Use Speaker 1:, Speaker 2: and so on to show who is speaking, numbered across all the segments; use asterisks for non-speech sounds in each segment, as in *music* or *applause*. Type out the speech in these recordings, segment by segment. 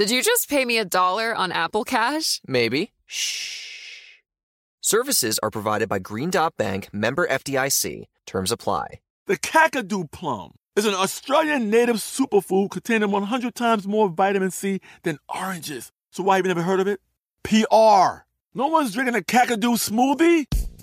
Speaker 1: Did you just pay me a dollar on Apple Cash?
Speaker 2: Maybe. Shh. Services are provided by Green Dot Bank, member FDIC. Terms apply.
Speaker 3: The Kakadu plum is an Australian native superfood containing 100 times more vitamin C than oranges. So why have you never heard of it? PR. No one's drinking a Kakadu smoothie?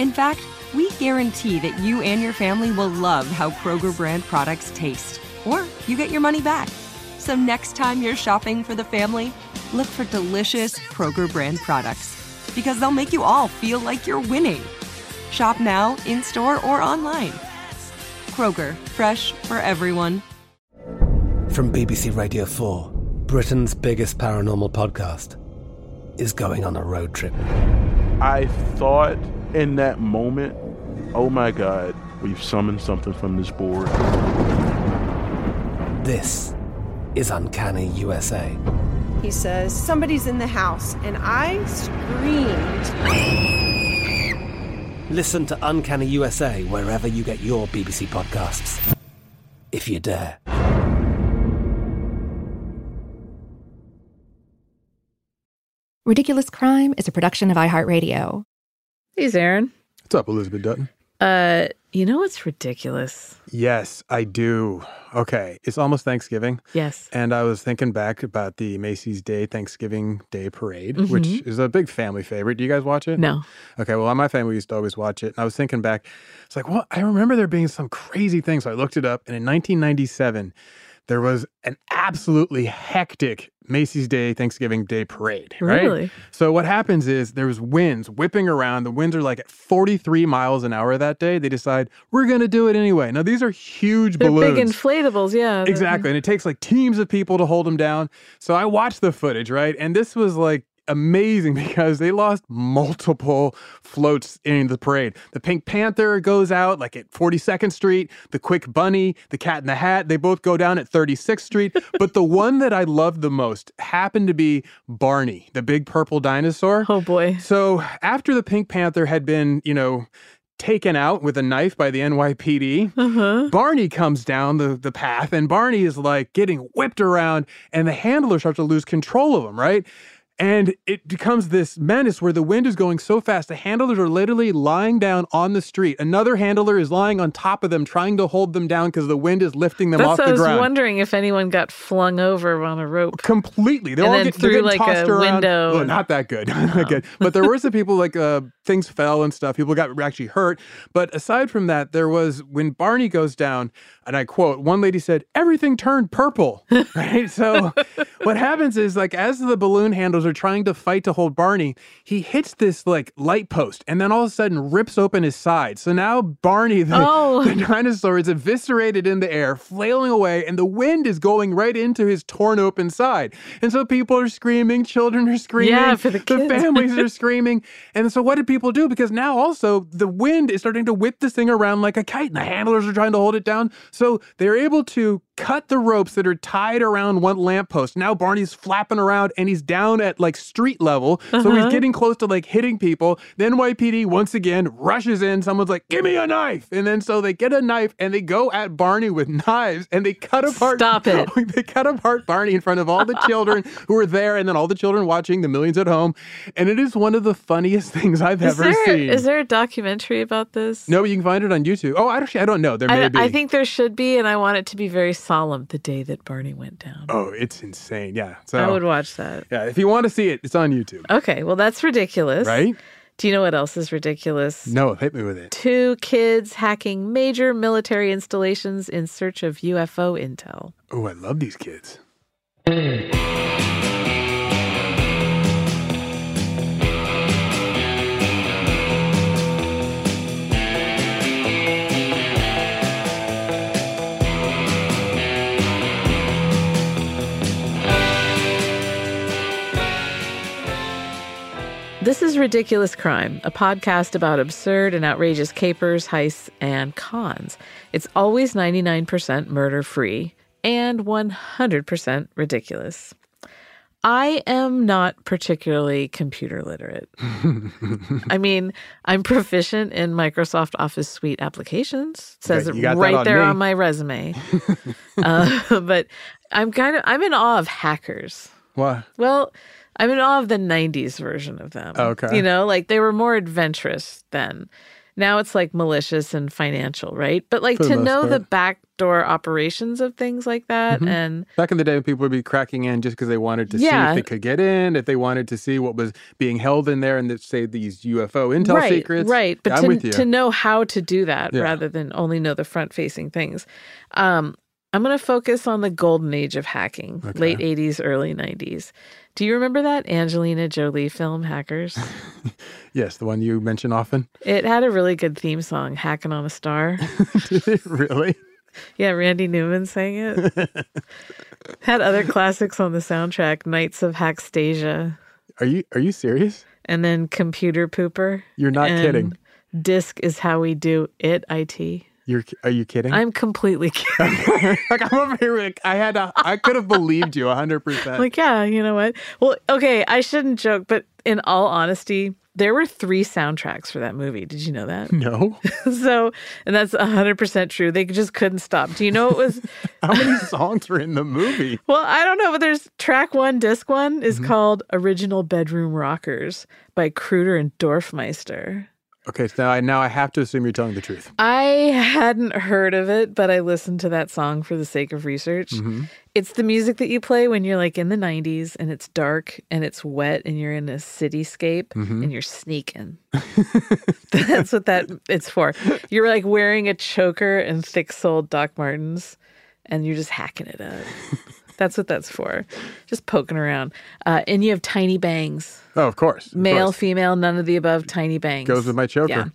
Speaker 4: In fact, we guarantee that you and your family will love how Kroger brand products taste, or you get your money back. So next time you're shopping for the family, look for delicious Kroger brand products because they'll make you all feel like you're winning. Shop now, in store, or online. Kroger, fresh for everyone.
Speaker 5: From BBC Radio 4, Britain's biggest paranormal podcast is going on a road trip.
Speaker 3: I thought in that moment, oh my God, we've summoned something from this board.
Speaker 5: This is Uncanny USA.
Speaker 6: He says, Somebody's in the house, and I screamed.
Speaker 5: Listen to Uncanny USA wherever you get your BBC podcasts, if you dare.
Speaker 7: Ridiculous Crime is a production of iHeartRadio.
Speaker 8: Hey, Aaron.
Speaker 9: What's up, Elizabeth Dutton?
Speaker 8: Uh, you know what's ridiculous?
Speaker 9: Yes, I do. Okay, it's almost Thanksgiving.
Speaker 8: Yes.
Speaker 9: And I was thinking back about the Macy's Day Thanksgiving Day Parade,
Speaker 8: Mhm.
Speaker 9: which is a big family favorite. Do you guys watch it?
Speaker 8: No.
Speaker 9: Okay, well, my family used to always watch it. And I was thinking back, it's like, well, I remember there being some crazy things. So I looked it up, and in 1997, there was an absolutely hectic Macy's Day Thanksgiving Day Parade. Right?
Speaker 8: Really?
Speaker 9: So what happens is there's winds whipping around. The winds are like at 43 miles an hour that day. They decide we're going to do it anyway. Now these are huge
Speaker 8: They're
Speaker 9: balloons.
Speaker 8: big inflatables, yeah.
Speaker 9: Exactly. And it takes like teams of people to hold them down. So I watched the footage, right? And this was like amazing *laughs* because they lost multiple floats in the parade. The Pink Panther goes out like at 42nd Street, the Quick Bunny, the Cat in the Hat, they both go down at 36th Street. *laughs* but the one that I loved the most happened to be Barney, the big purple dinosaur.
Speaker 8: Oh boy.
Speaker 9: So after the Pink Panther had been, you know, taken out with a knife by the NYPD.
Speaker 8: Uh-huh.
Speaker 9: Barney comes down the, the path, and Barney is like getting whipped around, and the handler starts to lose control of him, right? And it becomes this menace where the wind is going so fast. The handlers are literally lying down on the street. Another handler is lying on top of them, trying to hold them down because the wind is lifting them
Speaker 8: That's
Speaker 9: off the
Speaker 8: I was wondering if anyone got flung over on a rope.
Speaker 9: Completely. They
Speaker 8: And
Speaker 9: all
Speaker 8: then
Speaker 9: get
Speaker 8: through, like,
Speaker 9: tossed
Speaker 8: a
Speaker 9: around.
Speaker 8: window
Speaker 9: Well, not that good. *laughs* Not good. But there were some people like uh, things fell and stuff. People got actually hurt. But aside from that, there was when Barney goes down, and I quote, one lady said, everything turned purple. *laughs* right. So *laughs* what happens is like as the balloon handlers are trying to fight to hold Barney, he hits this like light post and then all of a sudden rips open his side. So now Barney, the,
Speaker 8: Oh.
Speaker 9: the dinosaur, is eviscerated in the air, flailing away, and the wind is going right into his torn open side. And so people are screaming, children are screaming,
Speaker 8: Yeah, for the kids.
Speaker 9: families are *laughs* screaming. And so what did people do? Because now also the wind is starting to whip this thing around like a kite, and the handlers are trying to hold it down. So they're able to cut the ropes that are tied around one lamppost. Now Barney's flapping around and he's down at like street level. So
Speaker 8: Uh-huh.
Speaker 9: he's getting close to like hitting people. Then NYPD once again rushes in. Someone's like, give me a knife. And then so they get a knife and they go at Barney with *laughs* knives and they cut apart.
Speaker 8: Stop it. *laughs*
Speaker 9: they cut apart Barney in front of all the children *laughs* who were there and then all the children watching, the millions at home. And it is one of the funniest things I've
Speaker 8: Is
Speaker 9: ever
Speaker 8: there,
Speaker 9: seen.
Speaker 8: is there a documentary about this?
Speaker 9: no, you can find it on YouTube. Oh, actually, I don't know. There may
Speaker 8: I,
Speaker 9: be.
Speaker 8: I think there should be, and I want it to be very solemn the day that Barney went down.
Speaker 9: Oh, it's insane. Yeah. So
Speaker 8: I would watch that.
Speaker 9: Yeah, if you want to to see it, it's on YouTube.
Speaker 8: Okay, well, that's ridiculous.
Speaker 9: Right?
Speaker 8: Do you know what else is ridiculous?
Speaker 9: No, hit me with it.
Speaker 8: Two kids hacking major military installations in search of UFO intel.
Speaker 9: Oh, I love these kids.
Speaker 8: This is Ridiculous Crime, a podcast about absurd and outrageous capers, heists, and cons. It's always 99% murder free and 100% ridiculous. I am not particularly computer literate. *laughs* I mean, I'm proficient in Microsoft Office Suite applications. It says it right
Speaker 9: on
Speaker 8: there
Speaker 9: me.
Speaker 8: on my resume. *laughs* uh, *laughs* but I'm kind of I'm in awe of hackers.
Speaker 9: What?
Speaker 8: Well, I'm in awe of the 90s version of them.
Speaker 9: Okay.
Speaker 8: You know, like they were more adventurous then. Now it's like malicious and financial, right? But like to know the
Speaker 9: part.
Speaker 8: backdoor operations of things like that
Speaker 9: Mhm.
Speaker 8: and
Speaker 9: Back in the day, people would be cracking in just because they wanted to see if they could get in, if they wanted to see what was being held in there, and that say these UFO intel
Speaker 8: right,
Speaker 9: secrets.
Speaker 8: Right. But
Speaker 9: I'm
Speaker 8: to, to know how to do that
Speaker 9: Yeah.
Speaker 8: rather than only know the front facing things. Um, I'm going to focus on the golden age of hacking,
Speaker 9: Okay.
Speaker 8: late 80s, early 90s. Do you remember that Angelina Jolie film, Hackers? *laughs*
Speaker 9: yes, the one you mention often.
Speaker 8: it had a really good theme song, Hacking on a Star. *laughs*
Speaker 9: Did it really?
Speaker 8: Yeah, Randy Newman sang it. *laughs* Had other classics on the soundtrack, Knights of Hackstasia,
Speaker 9: Are you are you serious?
Speaker 8: and then Computer Pooper.
Speaker 9: You're not kidding.
Speaker 8: Disc is how we do it, IT.
Speaker 9: You're are you kidding?
Speaker 8: I'm completely *laughs* kidding.
Speaker 9: like I'm over here. Like, I had a, I could have believed you hundred percent.
Speaker 8: like, yeah, you know what? Well, okay, I shouldn't joke, but in all honesty, there were three soundtracks for that movie. Did you know that? *laughs*
Speaker 9: No. *laughs*
Speaker 8: so, and that's 100% true. They just couldn't stop. Do you know it was
Speaker 9: How many songs were in the movie?
Speaker 8: Well, I don't know, but there's track one, disc one is
Speaker 9: Mm-hmm.
Speaker 8: called Original Bedroom Rockers by Kruder and Dorfmeister.
Speaker 9: Okay, so now I now I have to assume you're telling the truth.
Speaker 8: I hadn't heard of it, but I listened to that song for the sake of research.
Speaker 9: Mm-hmm.
Speaker 8: It's the music that you play when you're like in the 90s and it's dark and it's wet and you're in a cityscape
Speaker 9: Mm-hmm.
Speaker 8: and you're sneaking. *laughs* That's what that it's for. You're like wearing a choker and thick soled Doc Martens and you're just hacking it up. That's what that's for. Just poking around. Uh, and you have tiny bangs.
Speaker 9: Oh, of course. of
Speaker 8: Male,
Speaker 9: course.
Speaker 8: female, none of the above, tiny bangs.
Speaker 9: Goes with my choker.
Speaker 8: Yeah.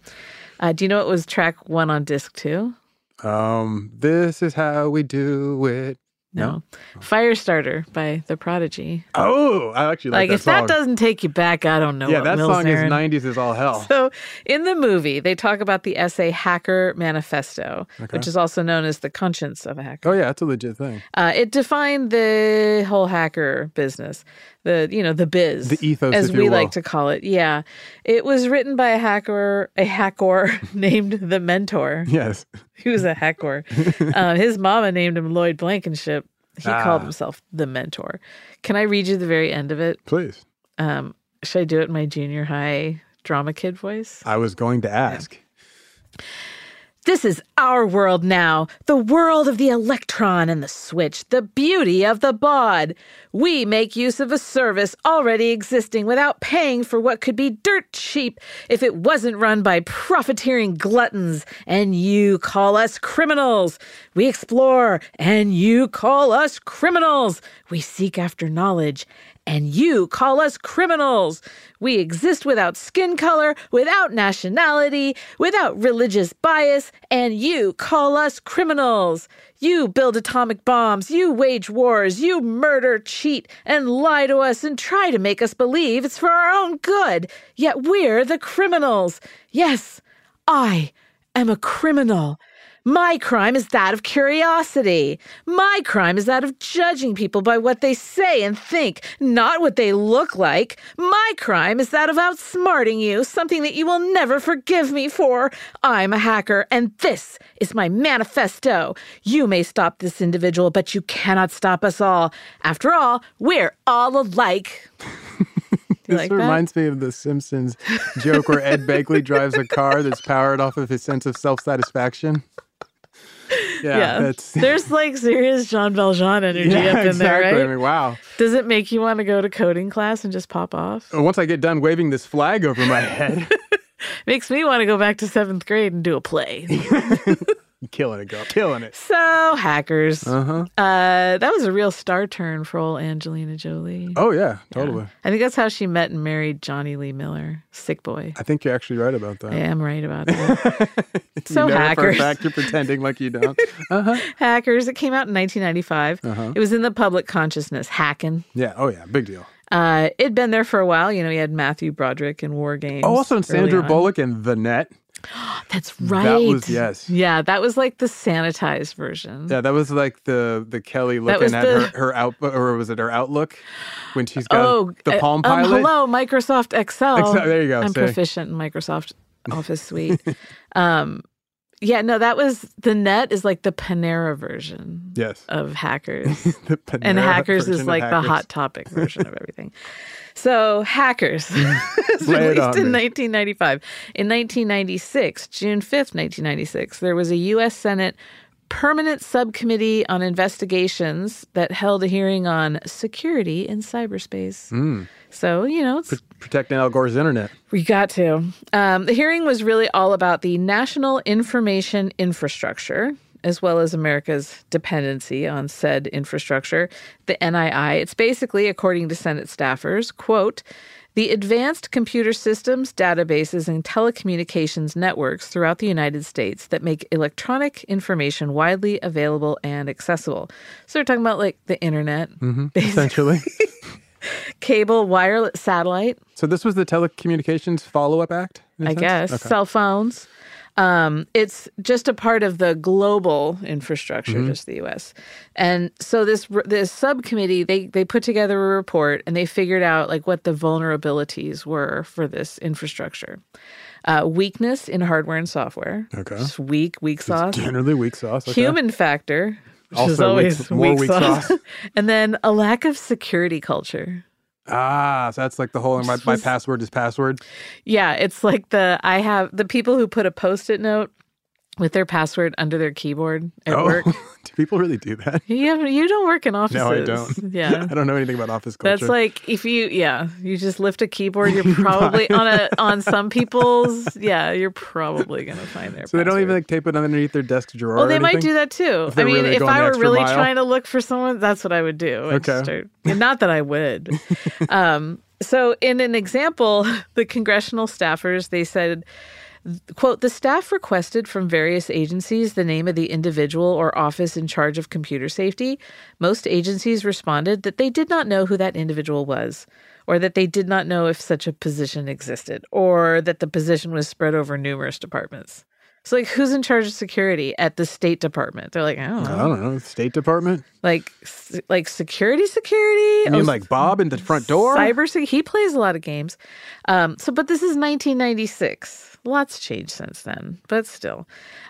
Speaker 8: Uh, do you know what was track one on disc two?
Speaker 9: Um, this is how we do it.
Speaker 8: No. Firestarter by The Prodigy.
Speaker 9: Oh, I actually like,
Speaker 8: Like,
Speaker 9: that
Speaker 8: if
Speaker 9: song.
Speaker 8: that doesn't take you back, I don't know
Speaker 9: yeah,
Speaker 8: what
Speaker 9: that
Speaker 8: Mills
Speaker 9: song is
Speaker 8: Aaron.
Speaker 9: '90s is all hell. *laughs*
Speaker 8: So, in the movie, they talk about the essay Hacker Manifesto,
Speaker 9: Okay.
Speaker 8: which is also known as the conscience of a hacker.
Speaker 9: oh yeah, that's a legit thing.
Speaker 8: Uh, it defined the whole hacker business, the you know the biz,
Speaker 9: The ethos,
Speaker 8: as we like to call it. Yeah, it was written by a hacker, a hacker *laughs* named the Mentor.
Speaker 9: Yes. *laughs*
Speaker 8: He was a hacker. uh, his mama named him Lloyd Blankenship. He called
Speaker 9: Ah.
Speaker 8: himself the Mentor. Can I read you the very end of it?
Speaker 9: Please.
Speaker 8: Um, should I do it in my junior high drama kid voice?
Speaker 9: I was going to ask.
Speaker 8: This is our world now, the world of the electron and the switch, the beauty of the bod. We make use of a service already existing without paying for what could be dirt cheap if it wasn't run by profiteering gluttons, and you call us criminals. We explore, and you call us criminals. We seek after knowledge, and you call us criminals. We exist without skin color, without nationality, without religious bias, and you call us criminals. You build atomic bombs, you wage wars, you murder, cheat, and lie to us and try to make us believe it's for our own good. Yet we're the criminals. Yes, I am a criminal. My crime is that of curiosity. My crime is that of judging people by what they say and think, not what they look like. My crime is that of outsmarting you, something that you will never forgive me for. I'm a hacker, and this is my manifesto. You may stop this individual, but you cannot stop us all. After all, we're all alike. *laughs*
Speaker 9: This
Speaker 8: like that?
Speaker 9: reminds me of the Simpsons joke where Ed Begley drives a car that's powered off of his sense of self satisfaction. Yeah, that's *laughs* *laughs*
Speaker 8: There's like serious Jean Valjean energy
Speaker 9: yeah,
Speaker 8: up in
Speaker 9: exactly.
Speaker 8: there, right?
Speaker 9: I mean, wow.
Speaker 8: Does it make you want to go to coding class and just pop off?
Speaker 9: Uh, once I get done waving this flag over my *laughs* head,
Speaker 8: Makes me want to go back to seventh grade and do a play.
Speaker 9: Killing it, girl, killing it.
Speaker 8: so, hackers.
Speaker 9: Uh-huh.
Speaker 8: Uh, that was a real star turn for old Angelina Jolie.
Speaker 9: Oh yeah, totally.
Speaker 8: I think that's how she met and married Jonny Lee Miller, sick boy.
Speaker 9: I think you're actually right about that.
Speaker 8: I am right about that. *laughs* so
Speaker 9: know For
Speaker 8: hackers,
Speaker 9: fact, you're pretending like you don't. Uh-huh. *laughs*
Speaker 8: hackers. It came out in 1995.
Speaker 9: Uh-huh.
Speaker 8: It was in the public consciousness. Hacking.
Speaker 9: Yeah. Oh yeah. Big deal.
Speaker 8: Uh, it'd been there for a while. You know, he had Matthew Broderick in War Games.
Speaker 9: Oh, also in Sandra. Bullock and The Net. *gasps*
Speaker 8: That's right.
Speaker 9: That was yes.
Speaker 8: Yeah, that was like the sanitized version.
Speaker 9: Yeah, that was like the the Kelly looking at
Speaker 8: the-
Speaker 9: her her out or was it her outlook when she's got
Speaker 8: Oh,
Speaker 9: the
Speaker 8: uh,
Speaker 9: Palm
Speaker 8: um,
Speaker 9: Pilot?
Speaker 8: hello, Microsoft Excel.
Speaker 9: Excel, there you go,
Speaker 8: I'm proficient in Microsoft Office *laughs* Suite. um, yeah, no, that was the net is like the Panera version
Speaker 9: Yes.
Speaker 8: of hackers. *laughs*
Speaker 9: the
Speaker 8: and hackers is like the hot topic version of everything. *laughs* So, Hackers *laughs* *laughs* was released in
Speaker 9: me.
Speaker 8: 1995. In 1996, June 5th, 1996, there was a U.S. Senate Permanent Subcommittee on Investigations that held a hearing on security in cyberspace.
Speaker 9: Mm.
Speaker 8: So, you know, it's
Speaker 9: Protecting Al Gore's internet.
Speaker 8: we got to. Um, the hearing was really all about the national information infrastructure, as well as America's dependency on said infrastructure, the NII. It's basically, according to Senate staffers, quote, the advanced computer systems, databases, and telecommunications networks throughout the United States that make electronic information widely available and accessible. So they're talking about like the internet, *laughs*
Speaker 9: hmm Essentially.
Speaker 8: cable, wireless, satellite.
Speaker 9: so this was the Telecommunications Follow Up Act.
Speaker 8: I
Speaker 9: sense?
Speaker 8: guess
Speaker 9: Okay.
Speaker 8: cell phones. Um, it's just a part of the global infrastructure,
Speaker 9: Mm-hmm.
Speaker 8: just the U.S. And so this this subcommittee they they put together a report and they figured out like what the vulnerabilities were for this infrastructure. Uh, weakness in hardware and software.
Speaker 9: Okay.
Speaker 8: Just weak, weak sauce.
Speaker 9: Generally weak sauce. Okay.
Speaker 8: Human factor, which is
Speaker 9: Also weak-
Speaker 8: always
Speaker 9: more
Speaker 8: weak,
Speaker 9: weak
Speaker 8: sauce.
Speaker 9: sauce. *laughs*
Speaker 8: and then a lack of security culture.
Speaker 9: Ah, so that's like the whole my, my *laughs* password is password.
Speaker 8: Yeah, it's like the I have the people who put a post-it note with their password under their keyboard at
Speaker 9: oh,
Speaker 8: work. *laughs*
Speaker 9: do people really do that?
Speaker 8: You have, you don't work in offices.
Speaker 9: No, I don't.
Speaker 8: Yeah. *laughs*
Speaker 9: I don't know anything about office culture.
Speaker 8: That's like if you yeah, you just lift a keyboard, you're *laughs* probably on a on some people's yeah, you're probably gonna find their
Speaker 9: so they don't even like tape it underneath their desk to drawer.
Speaker 8: well, they might do that too. I mean,
Speaker 9: really
Speaker 8: if I were really
Speaker 9: mile?
Speaker 8: trying to look for someone, that's what I would do. I'd
Speaker 9: Okay.
Speaker 8: not that I would. um, so, in an example, the congressional staffers they said quote the staff requested from various agencies the name of the individual or office in charge of computer safety. Most agencies responded that they did not know who that individual was or that they did not know if such a position existed or that the position was spread over numerous departments. So like who's in charge of security at the state department? They're like i don't know
Speaker 9: I don't know. State Department.
Speaker 8: like like security security?
Speaker 9: You mean
Speaker 8: Oh,
Speaker 9: like Bob in the front door?
Speaker 8: cyber he plays a lot of games. Um so but this is 1996 lots changed since then but still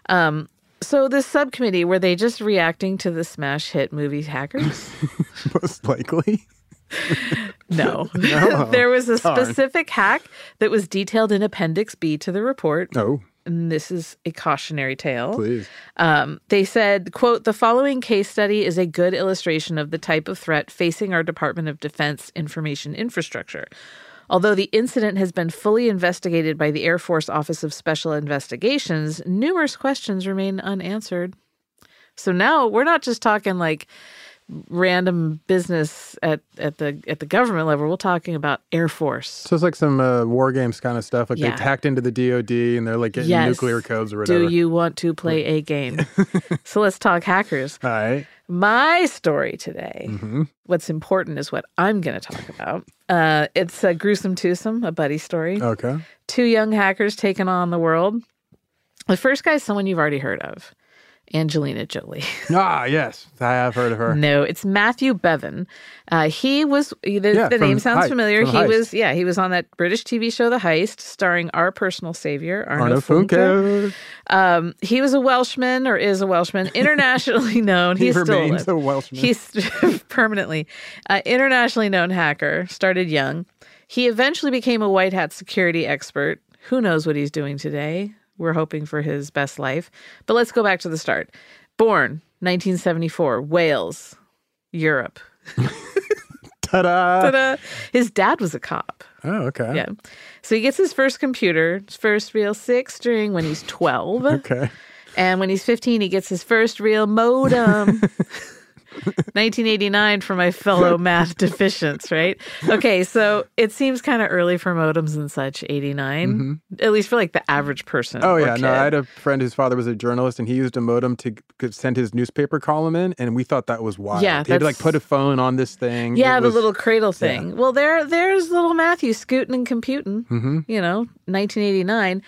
Speaker 8: um so this subcommittee were they just reacting to the smash hit movie hackers *laughs*
Speaker 9: Most likely. *laughs*
Speaker 8: no
Speaker 9: No. *laughs*
Speaker 8: there was a
Speaker 9: Darn.
Speaker 8: specific hack that was detailed in appendix b to the report
Speaker 9: Oh,
Speaker 8: and this is a cautionary tale
Speaker 9: please.
Speaker 8: Um, they said, quote, the following case study is a good illustration of the type of threat facing our Department of Defense information infrastructure. Although the incident has been fully investigated by the Air Force Office of Special Investigations, numerous questions remain unanswered. So now we're not just talking like random business at, at the at the government level. We're talking about Air Force.
Speaker 9: So it's like some uh, war games kind of stuff. Like
Speaker 8: Yeah.
Speaker 9: they tacked into the DoD and they're like getting
Speaker 8: Yes.
Speaker 9: nuclear codes or whatever.
Speaker 8: Do you want to play a game? *laughs* so let's talk hackers.
Speaker 9: All right.
Speaker 8: My story today,
Speaker 9: Mm-hmm.
Speaker 8: what's important is what I'm going to talk about. Uh, it's a gruesome twosome, a buddy story.
Speaker 9: Okay.
Speaker 8: Two young hackers taking on the world. The first guy is someone you've already heard of, Angelina Jolie. *laughs*
Speaker 9: Ah, yes, I have heard of her.
Speaker 8: No, it's Matthew Bevan. Uh, he was the,
Speaker 9: Yeah,
Speaker 8: the name sounds
Speaker 9: Heist-
Speaker 8: familiar. He
Speaker 9: Heist.
Speaker 8: was yeah, he was on that British TV show The Heist, starring our personal savior Arno,
Speaker 9: Arno
Speaker 8: Funke.
Speaker 9: Funke.
Speaker 8: Um, he was a Welshman or is a Welshman, internationally *laughs* known.
Speaker 9: He
Speaker 8: He's still
Speaker 9: remains
Speaker 8: alive.
Speaker 9: a Welshman.
Speaker 8: He's *laughs* permanently uh, internationally known hacker. Started young. He eventually became a white hat security expert. Who knows what he's doing today? We're hoping for his best life. But let's go back to the start. Born 1974, Wales, Europe. *laughs*
Speaker 9: Ta-da!
Speaker 8: Ta-da. His dad was a cop.
Speaker 9: Oh, okay.
Speaker 8: Yeah. So he gets his first computer, his first real six string when he's 12. *laughs*
Speaker 9: Okay.
Speaker 8: And when he's 15, he gets his first real modem. *laughs* 1989 for my fellow *laughs* math deficients, right? Okay, so it seems kind of early for modems and such, 89, at least for like the average person.
Speaker 9: Oh yeah, no. I had a friend whose father was a journalist, and he used a modem to send his newspaper column in, and we thought that was wild.
Speaker 8: Yeah,
Speaker 9: he'd like put a phone on this thing.
Speaker 8: Yeah,
Speaker 9: It
Speaker 8: the
Speaker 9: was-
Speaker 8: little cradle thing. Well, there, there's little Matthew scooting and computing.
Speaker 9: Mm-hmm.
Speaker 8: You know, 1989.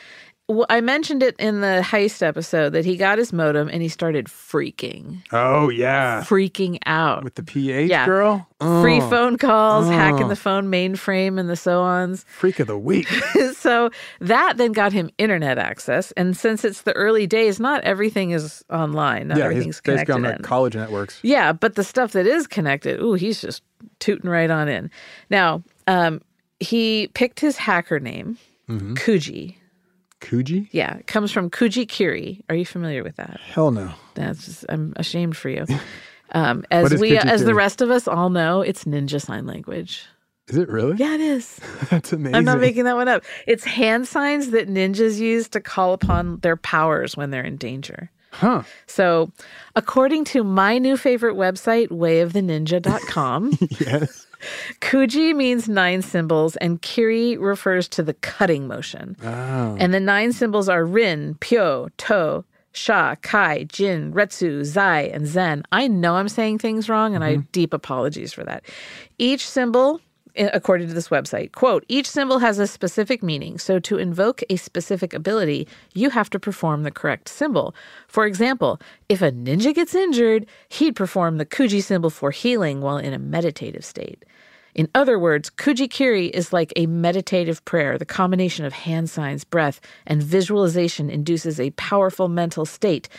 Speaker 8: Well, I mentioned it in the heist episode that he got his modem and he started freaking,
Speaker 9: Oh yeah,
Speaker 8: freaking out.
Speaker 9: with the PH
Speaker 8: Yeah.
Speaker 9: girl.
Speaker 8: Free
Speaker 9: Oh,
Speaker 8: phone calls, hacking
Speaker 9: Oh.
Speaker 8: the phone mainframe, and the so ons.
Speaker 9: freak of the week. *laughs*
Speaker 8: so that then got him internet access. And since it's the early days, not everything is online. Not
Speaker 9: yeah,
Speaker 8: everything's
Speaker 9: he's basically
Speaker 8: connected.
Speaker 9: on the college networks.
Speaker 8: Yeah, but the stuff that is connected, ooh, he's just tooting right on in. Now, um, he picked his hacker name,
Speaker 9: Mm-hmm.
Speaker 8: Kuji.
Speaker 9: Kuji?
Speaker 8: Yeah, it comes from Kuji Kiri. Are you familiar with that?
Speaker 9: Hell no.
Speaker 8: That's just, I'm ashamed for you. *laughs* Um, as we, as the rest of us all know, it's ninja sign language.
Speaker 9: Is it really?
Speaker 8: Yeah, it is. *laughs*
Speaker 9: That's amazing.
Speaker 8: I'm not making that one up. It's hand signs that ninjas use to call upon their powers when they're in danger.
Speaker 9: Huh.
Speaker 8: So, according to my new favorite website, wayoftheninja.com, *laughs*
Speaker 9: Yes.
Speaker 8: Kuji means nine symbols, and Kiri refers to the cutting motion.
Speaker 9: Oh.
Speaker 8: And the nine symbols are Rin, Pyo, To, Sha, Kai, Jin, Retsu, Zai, and Zen. I know I'm saying things wrong, and I have deep apologies for that. Each symbol, i- according to this website, quote, each symbol has a specific meaning. So to invoke a specific ability, you have to perform the correct symbol. For example, if a ninja gets injured, he'd perform the Kuji symbol for healing while in a meditative state. In other words, Kujikiri is like a meditative prayer. The combination of hand signs, breath, and visualization induces a powerful mental state.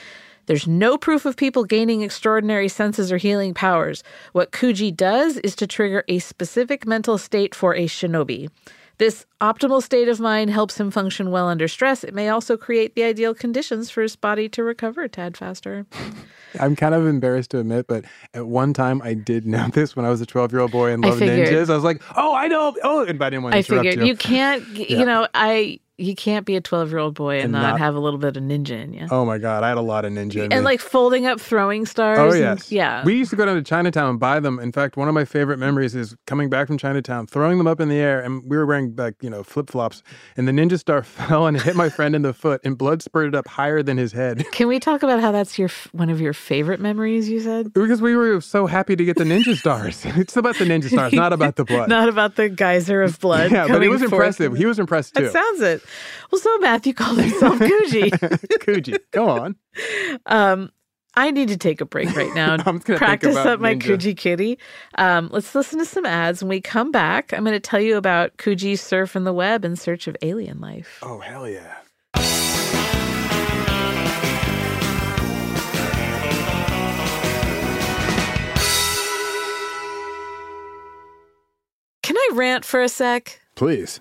Speaker 8: There's no proof of people gaining extraordinary senses or healing powers. What Kuji does is to trigger a specific mental state for a shinobi. This optimal state of mind helps him function well under stress. It may also create the ideal conditions for his body to recover a tad faster. *laughs*
Speaker 9: I'm kind of embarrassed to admit, but at one time I did know *laughs* this when I was a 12 year old boy and loved
Speaker 8: figured.
Speaker 9: ninjas. I was like, oh, I know. Oh, and I didn't want to
Speaker 8: I
Speaker 9: interrupt
Speaker 8: figured
Speaker 9: you.
Speaker 8: you can't, *laughs*
Speaker 9: Yeah.
Speaker 8: you know, I you can't be a 12 year old boy and,
Speaker 9: And
Speaker 8: not,
Speaker 9: not-
Speaker 8: have a little bit of ninja in you.
Speaker 9: Oh my God, I had a lot of ninja. in
Speaker 8: and
Speaker 9: me.
Speaker 8: like folding up throwing stars.
Speaker 9: Oh
Speaker 8: and-
Speaker 9: yes,
Speaker 8: yeah.
Speaker 9: We used to go down to Chinatown and buy them. In fact, one of my favorite memories is coming back from Chinatown, throwing them up in the air, and we were wearing like you know flip flops, and the ninja star *laughs* fell and it hit my friend in the foot, and blood spurted up higher than his head
Speaker 8: Can we talk about how that's your one of your favorite memories? You said
Speaker 9: because we were so happy to get the ninja stars. *laughs* it's about the ninja stars, not about the *laughs* blood.
Speaker 8: not about the geyser of blood.
Speaker 9: yeah, but it was
Speaker 8: forth.
Speaker 9: impressive. He was impressed too.
Speaker 8: That sounds it. Well, so Matthew called himself Gucci. *laughs*
Speaker 9: Kuji, go on.
Speaker 8: um, I need to take a break right now *laughs* and
Speaker 9: I'm gonna
Speaker 8: practice up my
Speaker 9: ninja.
Speaker 8: Kuji kitty. Um, let's listen to some ads. When we come back, I'm going to tell you about Kuji surfing the web in search of alien life.
Speaker 9: Oh hell yeah.
Speaker 8: Can I rant for a sec?
Speaker 9: Please.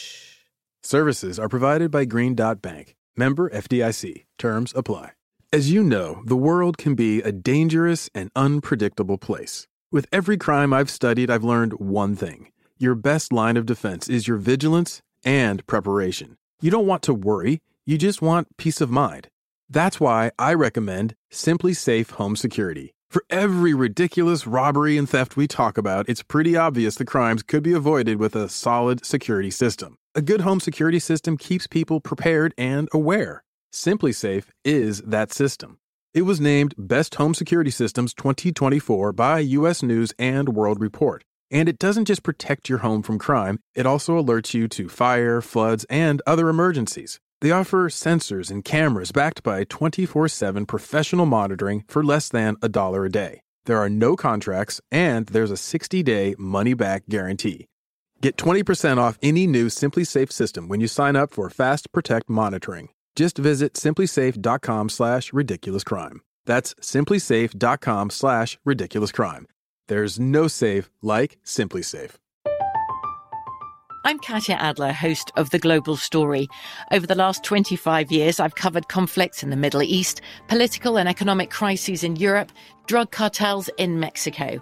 Speaker 9: Services are provided by Green Dot Bank. Member FDIC. Terms apply. As you know, the world can be a dangerous and unpredictable place. With every crime I've studied, I've learned one thing. Your best line of defense is your vigilance and preparation. You don't want to worry, you just want peace of mind. That's why I recommend SimpliSafe Home Security. For every ridiculous robbery and theft we talk about, it's pretty obvious the crimes could be avoided with a solid security system. A good home security system keeps people prepared and aware. SimpliSafe is that system. It was named Best Home Security Systems 2024 by US News and World Report. And it doesn't just protect your home from crime, it also alerts you to fire, floods, and other emergencies. They offer sensors and cameras backed by 24 7 professional monitoring for less than a dollar a day. There are no contracts, and there's a 60 day money back guarantee. Get 20% off any new SimpliSafe system when you sign up for Fast Protect monitoring. Just visit simplisafe.com slash ridiculous crime. That's simplisafe.com slash ridiculous crime. There's no safe like SimpliSafe.
Speaker 10: I'm Katya Adler, host of The Global Story. Over the last 25 years, I've covered conflicts in the Middle East, political and economic crises in Europe, drug cartels in Mexico.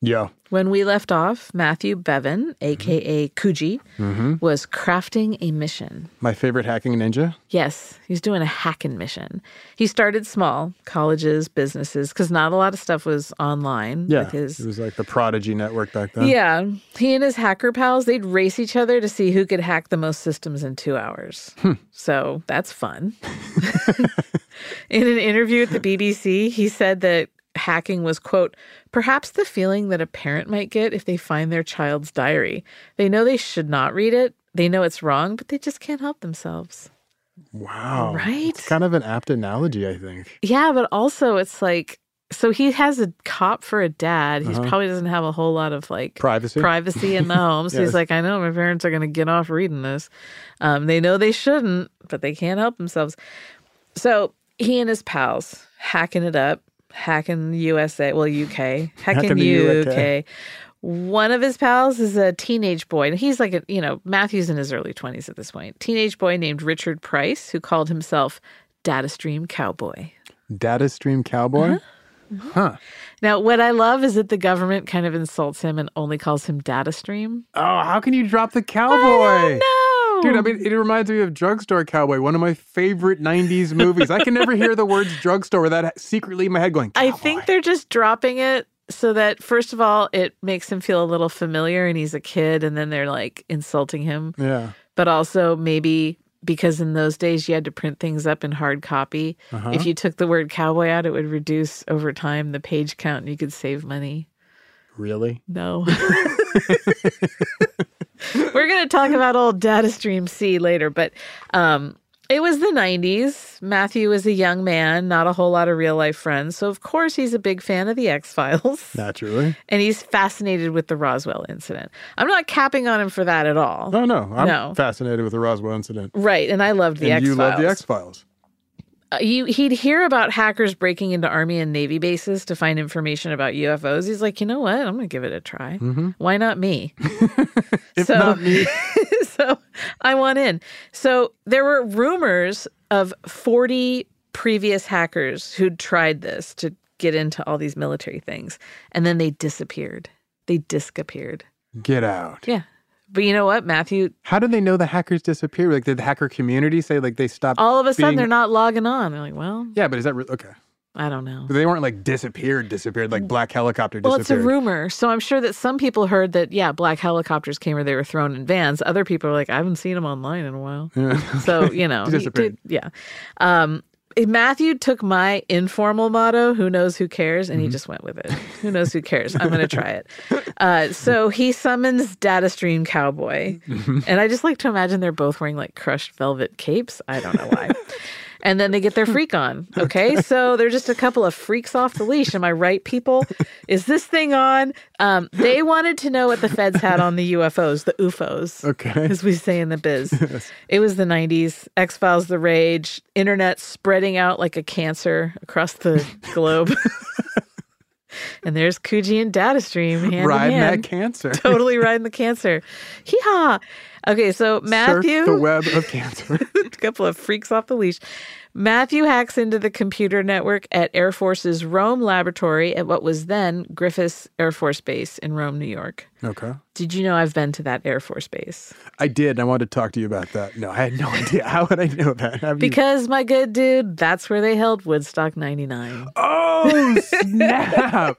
Speaker 9: Yeah.
Speaker 8: When we left off, Matthew Bevan, aka Kuji,
Speaker 9: Mm-hmm.
Speaker 8: was crafting a mission.
Speaker 9: My favorite hacking ninja?
Speaker 8: Yes, he's doing a hacking mission. He started small, colleges, businesses, because not a lot of stuff was online.
Speaker 9: Yeah.
Speaker 8: with his
Speaker 9: It was like the Prodigy network back then.
Speaker 8: Yeah. He and his hacker pals, they'd race each other to see who could hack the most systems in two hours.
Speaker 9: Hmm.
Speaker 8: So that's fun. *laughs* in an interview at the BBC, he said that hacking was, quote, perhaps the feeling that a parent might get if they find their child's diary. They know they should not read it, they know it's wrong, but they just can't help themselves.
Speaker 9: Wow.
Speaker 8: Right?
Speaker 9: It's kind of an apt analogy, I think.
Speaker 8: Yeah, but also it's like, so he has a cop for a dad. He
Speaker 9: Uh-huh.
Speaker 8: probably doesn't have a whole lot of like
Speaker 9: Privacy?
Speaker 8: privacy in the home. So *laughs*
Speaker 9: Yes.
Speaker 8: he's like, I know my parents are going to get off reading this. Um, they know they shouldn't, but they can't help themselves. So he and his pals hacking it up, hacking USA, well UK, hacking, UK.
Speaker 9: UK.
Speaker 8: One of his pals is a teenage boy, and he's like, a, you know, Matthew's in his early 20s at this point. Teenage boy named Richard Price, who called himself Data Stream Cowboy.
Speaker 9: Data Stream Cowboy?
Speaker 8: Uh-huh.
Speaker 9: Huh.
Speaker 8: Now, what I love is that the government kind of insults him and only calls him Data Stream.
Speaker 9: Oh, how can you drop the cowboy?
Speaker 8: No,
Speaker 9: Dude, I mean, it reminds me of Drugstore Cowboy, one of my favorite 90s movies. I can never hear the words drugstore without secretly in my head going,
Speaker 8: I think they're just dropping it so that first of all, it makes him feel a little familiar, and he's a kid, and then they're like insulting him.
Speaker 9: Yeah.
Speaker 8: But also maybe because in those days you had to print things up in hard copy.
Speaker 9: Uh-huh.
Speaker 8: If you took the word cowboy out, it would reduce over time the page count, and you could save money.
Speaker 9: Really?
Speaker 8: No. *laughs* *laughs* *laughs* We're going to talk about old Data Stream C later, but um, it was the 90s. Matthew was a young man, not a whole lot of real life friends. So, of course, he's a big fan of the X Files. *laughs*
Speaker 9: Naturally.
Speaker 8: And he's fascinated with the Roswell incident. I'm not capping on him for that at all.
Speaker 9: No, no. I'm
Speaker 8: No.
Speaker 9: fascinated with the Roswell incident.
Speaker 8: Right. And I loved the
Speaker 9: and
Speaker 8: X
Speaker 9: you
Speaker 8: Files.
Speaker 9: love the X Files.
Speaker 8: Uh, you, he'd hear about hackers breaking into Army and Navy bases to find information about UFOs. He's like, you know what? I'm going to give it a try. Why not me? *laughs* *laughs*
Speaker 9: If
Speaker 8: So-
Speaker 9: not me. *laughs*
Speaker 8: so I want in. So there were rumors of 40 previous hackers who'd tried this to get into all these military things, and then they disappeared. They disappeared.
Speaker 9: Get out.
Speaker 8: Yeah. But you know what, Matthew?
Speaker 9: How did they know the hackers disappeared? Like, did the hacker community say, like, they stopped?
Speaker 8: All of a sudden,
Speaker 9: being-
Speaker 8: they're not logging on. They're like, well,
Speaker 9: Yeah, but is that re- okay?
Speaker 8: I don't know.
Speaker 9: But they weren't like disappeared, disappeared, like black helicopter
Speaker 8: Well, it's a rumor. So I'm sure that some people heard that, yeah, black helicopters came or they were thrown in vans. Other people are like, I haven't seen them online in a while.
Speaker 9: Yeah.
Speaker 8: So, you know, *laughs*
Speaker 9: Disappeared.
Speaker 8: did- yeah. Um, Matthew took my informal motto, who knows who cares, and he
Speaker 9: Mm-hmm.
Speaker 8: just went with it. Who knows who cares? I'm going to try it. Uh, so he summons Data Stream Cowboy.
Speaker 9: Mm-hmm. *laughs*
Speaker 8: And I just like to imagine they're both wearing like crushed velvet capes. I don't know why. *laughs* and then they get their freak on. Okay. so they're just a couple of freaks off the leash. Am I right, people? Is this thing on? Um, they wanted to know what the feds had on the UFOs, the UFOs.
Speaker 9: Okay.
Speaker 8: As we say in the biz. It was the 90s, X Files, the rage, internet spreading out like a cancer across the globe. *laughs* and there's Kuji and DataStream hand
Speaker 9: Riding
Speaker 8: in
Speaker 9: that cancer.
Speaker 8: totally riding the cancer. Hee haw. Okay, so Matthew.
Speaker 9: Surf the web of cancer. *laughs*
Speaker 8: a couple of freaks off the leash. Matthew hacks into the computer network at Air Force's Rome laboratory at what was then Griffiss Air Force Base in Rome, New York.
Speaker 9: Okay.
Speaker 8: Did you know I've been to that Air Force Base?
Speaker 9: I did. I wanted to talk to you about that. No, I had no *laughs* idea. How would I know that? Have you-
Speaker 8: Because, my good dude, that's where they held Woodstock 99.
Speaker 9: Oh, *laughs* snap.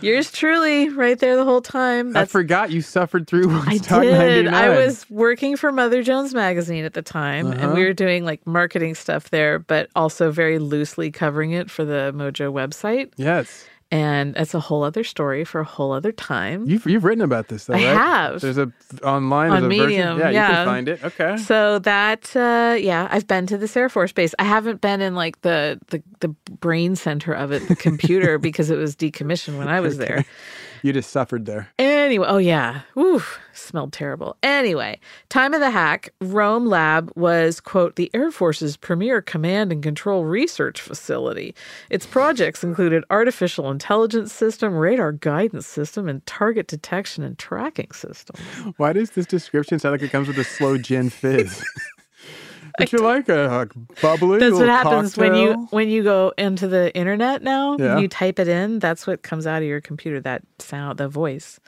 Speaker 8: Yours truly, right there the whole time.
Speaker 9: I forgot you suffered through
Speaker 8: I
Speaker 9: Woodstock
Speaker 8: did.
Speaker 9: 99.
Speaker 8: I was working for Mother Jones magazine at the time, and we
Speaker 9: Uh-huh.
Speaker 8: were doing like marketing stuff there, but also very loosely covering it for the Mojo website.
Speaker 9: Yes.
Speaker 8: And that's a whole other story for a whole other time.
Speaker 9: You've, you've written about this, though,
Speaker 8: I
Speaker 9: right?
Speaker 8: have.
Speaker 9: There's a online
Speaker 8: On
Speaker 9: a version.
Speaker 8: Medium,
Speaker 9: Yeah, you can find it. Okay.
Speaker 8: So that, uh, yeah, I've been to this Air Force base. I haven't been in like the the, the brain center of it, the computer, *laughs* because it was decommissioned when I was there.
Speaker 9: You just suffered there.
Speaker 8: Anyway, oh yeah, oof, smelled terrible. Anyway, time of the hack, Rome Lab was quote the Air Force's premier command and control research facility. Its projects included artificial intelligence system, radar guidance system, and target detection and tracking system.
Speaker 9: Why does this description sound like it comes with a slow gin fizz? *laughs* Would you like a, a bubbly
Speaker 8: That's what happens when you when you go into the internet now.
Speaker 9: Yeah.
Speaker 8: and You type it in. That's what comes out of your computer. That sound, the voice.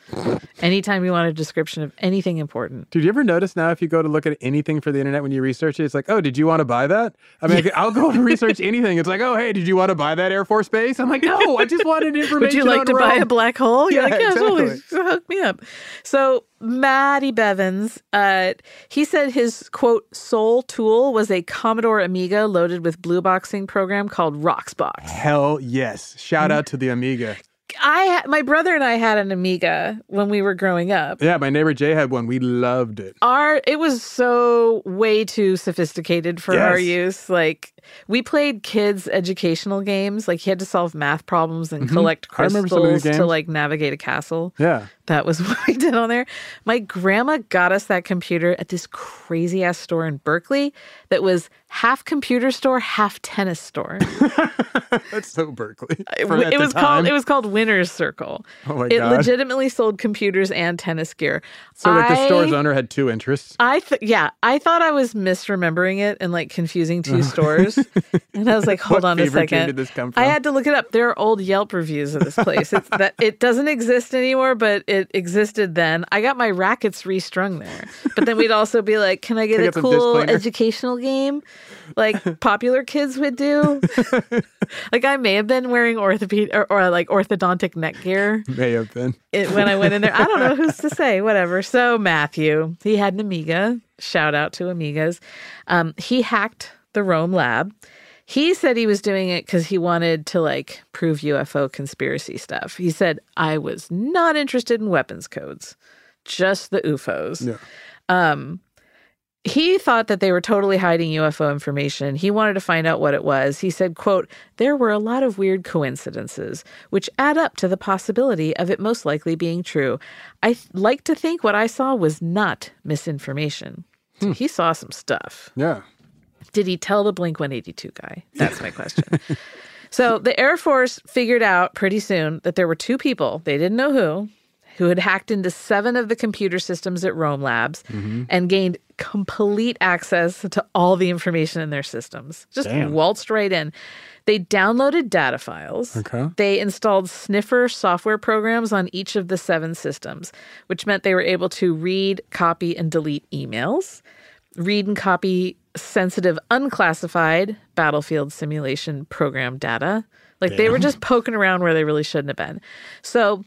Speaker 8: Anytime you want a description of anything important.
Speaker 9: Did you ever notice now if you go to look at anything for the internet when you research it, it's like, oh, did you want to buy that? I mean, I'll go and research anything. It's like, oh, hey, did you want to buy that Air Force base? I'm like, no, I just wanted information. *laughs*
Speaker 8: Would you like to buy a black hole? You're
Speaker 9: Yeah,
Speaker 8: like, yeah, totally. Hook me up. So Matty Bevins, uh, he said his quote sole tool was a Commodore Amiga loaded with blue boxing program called Roxbox.
Speaker 9: Hell yes. Shout out to the Amiga.
Speaker 8: I my brother and I had an Amiga when we were growing up.
Speaker 9: Yeah, my neighbor Jay had one. We loved it.
Speaker 8: Our it was so way too sophisticated for our use. Like we played kids educational games. Like he had to solve math problems and
Speaker 9: Mhm.
Speaker 8: collect
Speaker 9: I remember some of these
Speaker 8: crystals to like navigate a castle.
Speaker 9: Yeah.
Speaker 8: That was *laughs* what we did on there. My grandma got us that computer at this crazy ass store in Berkeley that was half computer store, half tennis store. *laughs*
Speaker 9: That's so Berkeley. *laughs*
Speaker 8: it
Speaker 9: the
Speaker 8: was
Speaker 9: time.
Speaker 8: called it was called Winner's Circle.
Speaker 9: Oh my
Speaker 8: it
Speaker 9: God.
Speaker 8: legitimately sold computers and tennis gear.
Speaker 9: So like the store's owner had two interests.
Speaker 8: I th- yeah, I thought I was misremembering it and like confusing two oh. stores. and I was like, *laughs* hold
Speaker 9: What
Speaker 8: on a second.
Speaker 9: did this come
Speaker 8: I had to look it up. There are old Yelp reviews of this place. It's that it doesn't exist anymore, but it existed then. I got my rackets restrung there. But then we'd also be like, can I get a cool educational game like *laughs* popular kids would do? *laughs* like I may have been wearing orthopedic or, or like orthodontic neck gear
Speaker 9: May have been.
Speaker 8: it, when I went in there. I don't know who's to say, whatever. So Matthew, he had an Amiga. Shout out to Amigas. Um, he hacked the Rome lab. He said he was doing it because he wanted to like prove UFO conspiracy stuff. He said, I was not interested in weapons codes, just the UFOs.
Speaker 9: Yeah.
Speaker 8: Um, he thought that they were totally hiding UFO information. He wanted to find out what it was. He said, quote, there were a lot of weird coincidences, which add up to the possibility of it most likely being true. I th- like to think what I saw was not misinformation. So he saw some stuff.
Speaker 9: Yeah.
Speaker 8: Did he tell the Blink 182 guy? That's my question. *laughs* so the Air Force figured out pretty soon that there were two people, they didn't know who, who had hacked into seven of the computer systems at Rome Labs mm-hmm. and gained complete access to all the information in their systems. Just
Speaker 9: Damn.
Speaker 8: waltzed right in. They downloaded data files.
Speaker 9: Okay.
Speaker 8: They installed sniffer software programs on each of the seven systems, which meant they were able to read, copy, and delete emails, read and copy sensitive, unclassified battlefield simulation program data. Like they were just poking around where they really shouldn't have been. So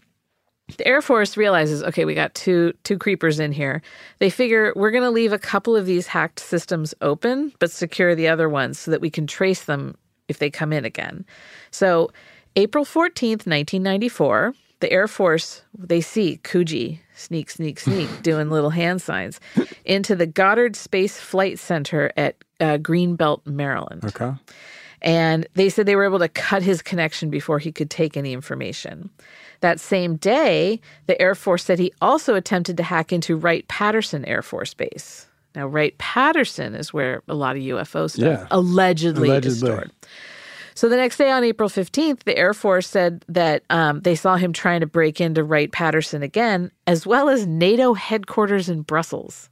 Speaker 8: the Air Force realizes, okay, we got two two creepers in here. They figure we're going to leave a couple of these hacked systems open, but secure the other ones so that we can trace them if they come in again. So, April 14th, 1994, the Air Force, they see Kuji sneak, sneak, sneak, *laughs* doing little hand signs, into the Goddard Space Flight Center at uh, Greenbelt, Maryland.
Speaker 9: Okay.
Speaker 8: And they said they were able to cut his connection before he could take any information. That same day, the Air Force said he also attempted to hack into Wright Patterson Air Force Base. Now, Wright Patterson is where a lot of UFO stuff
Speaker 9: Yeah.
Speaker 8: allegedly, is
Speaker 9: Allegedly.
Speaker 8: stored. So the next day on April 15th, the Air Force said that um, they saw him trying to break into Wright Patterson again, as well as NATO headquarters in Brussels.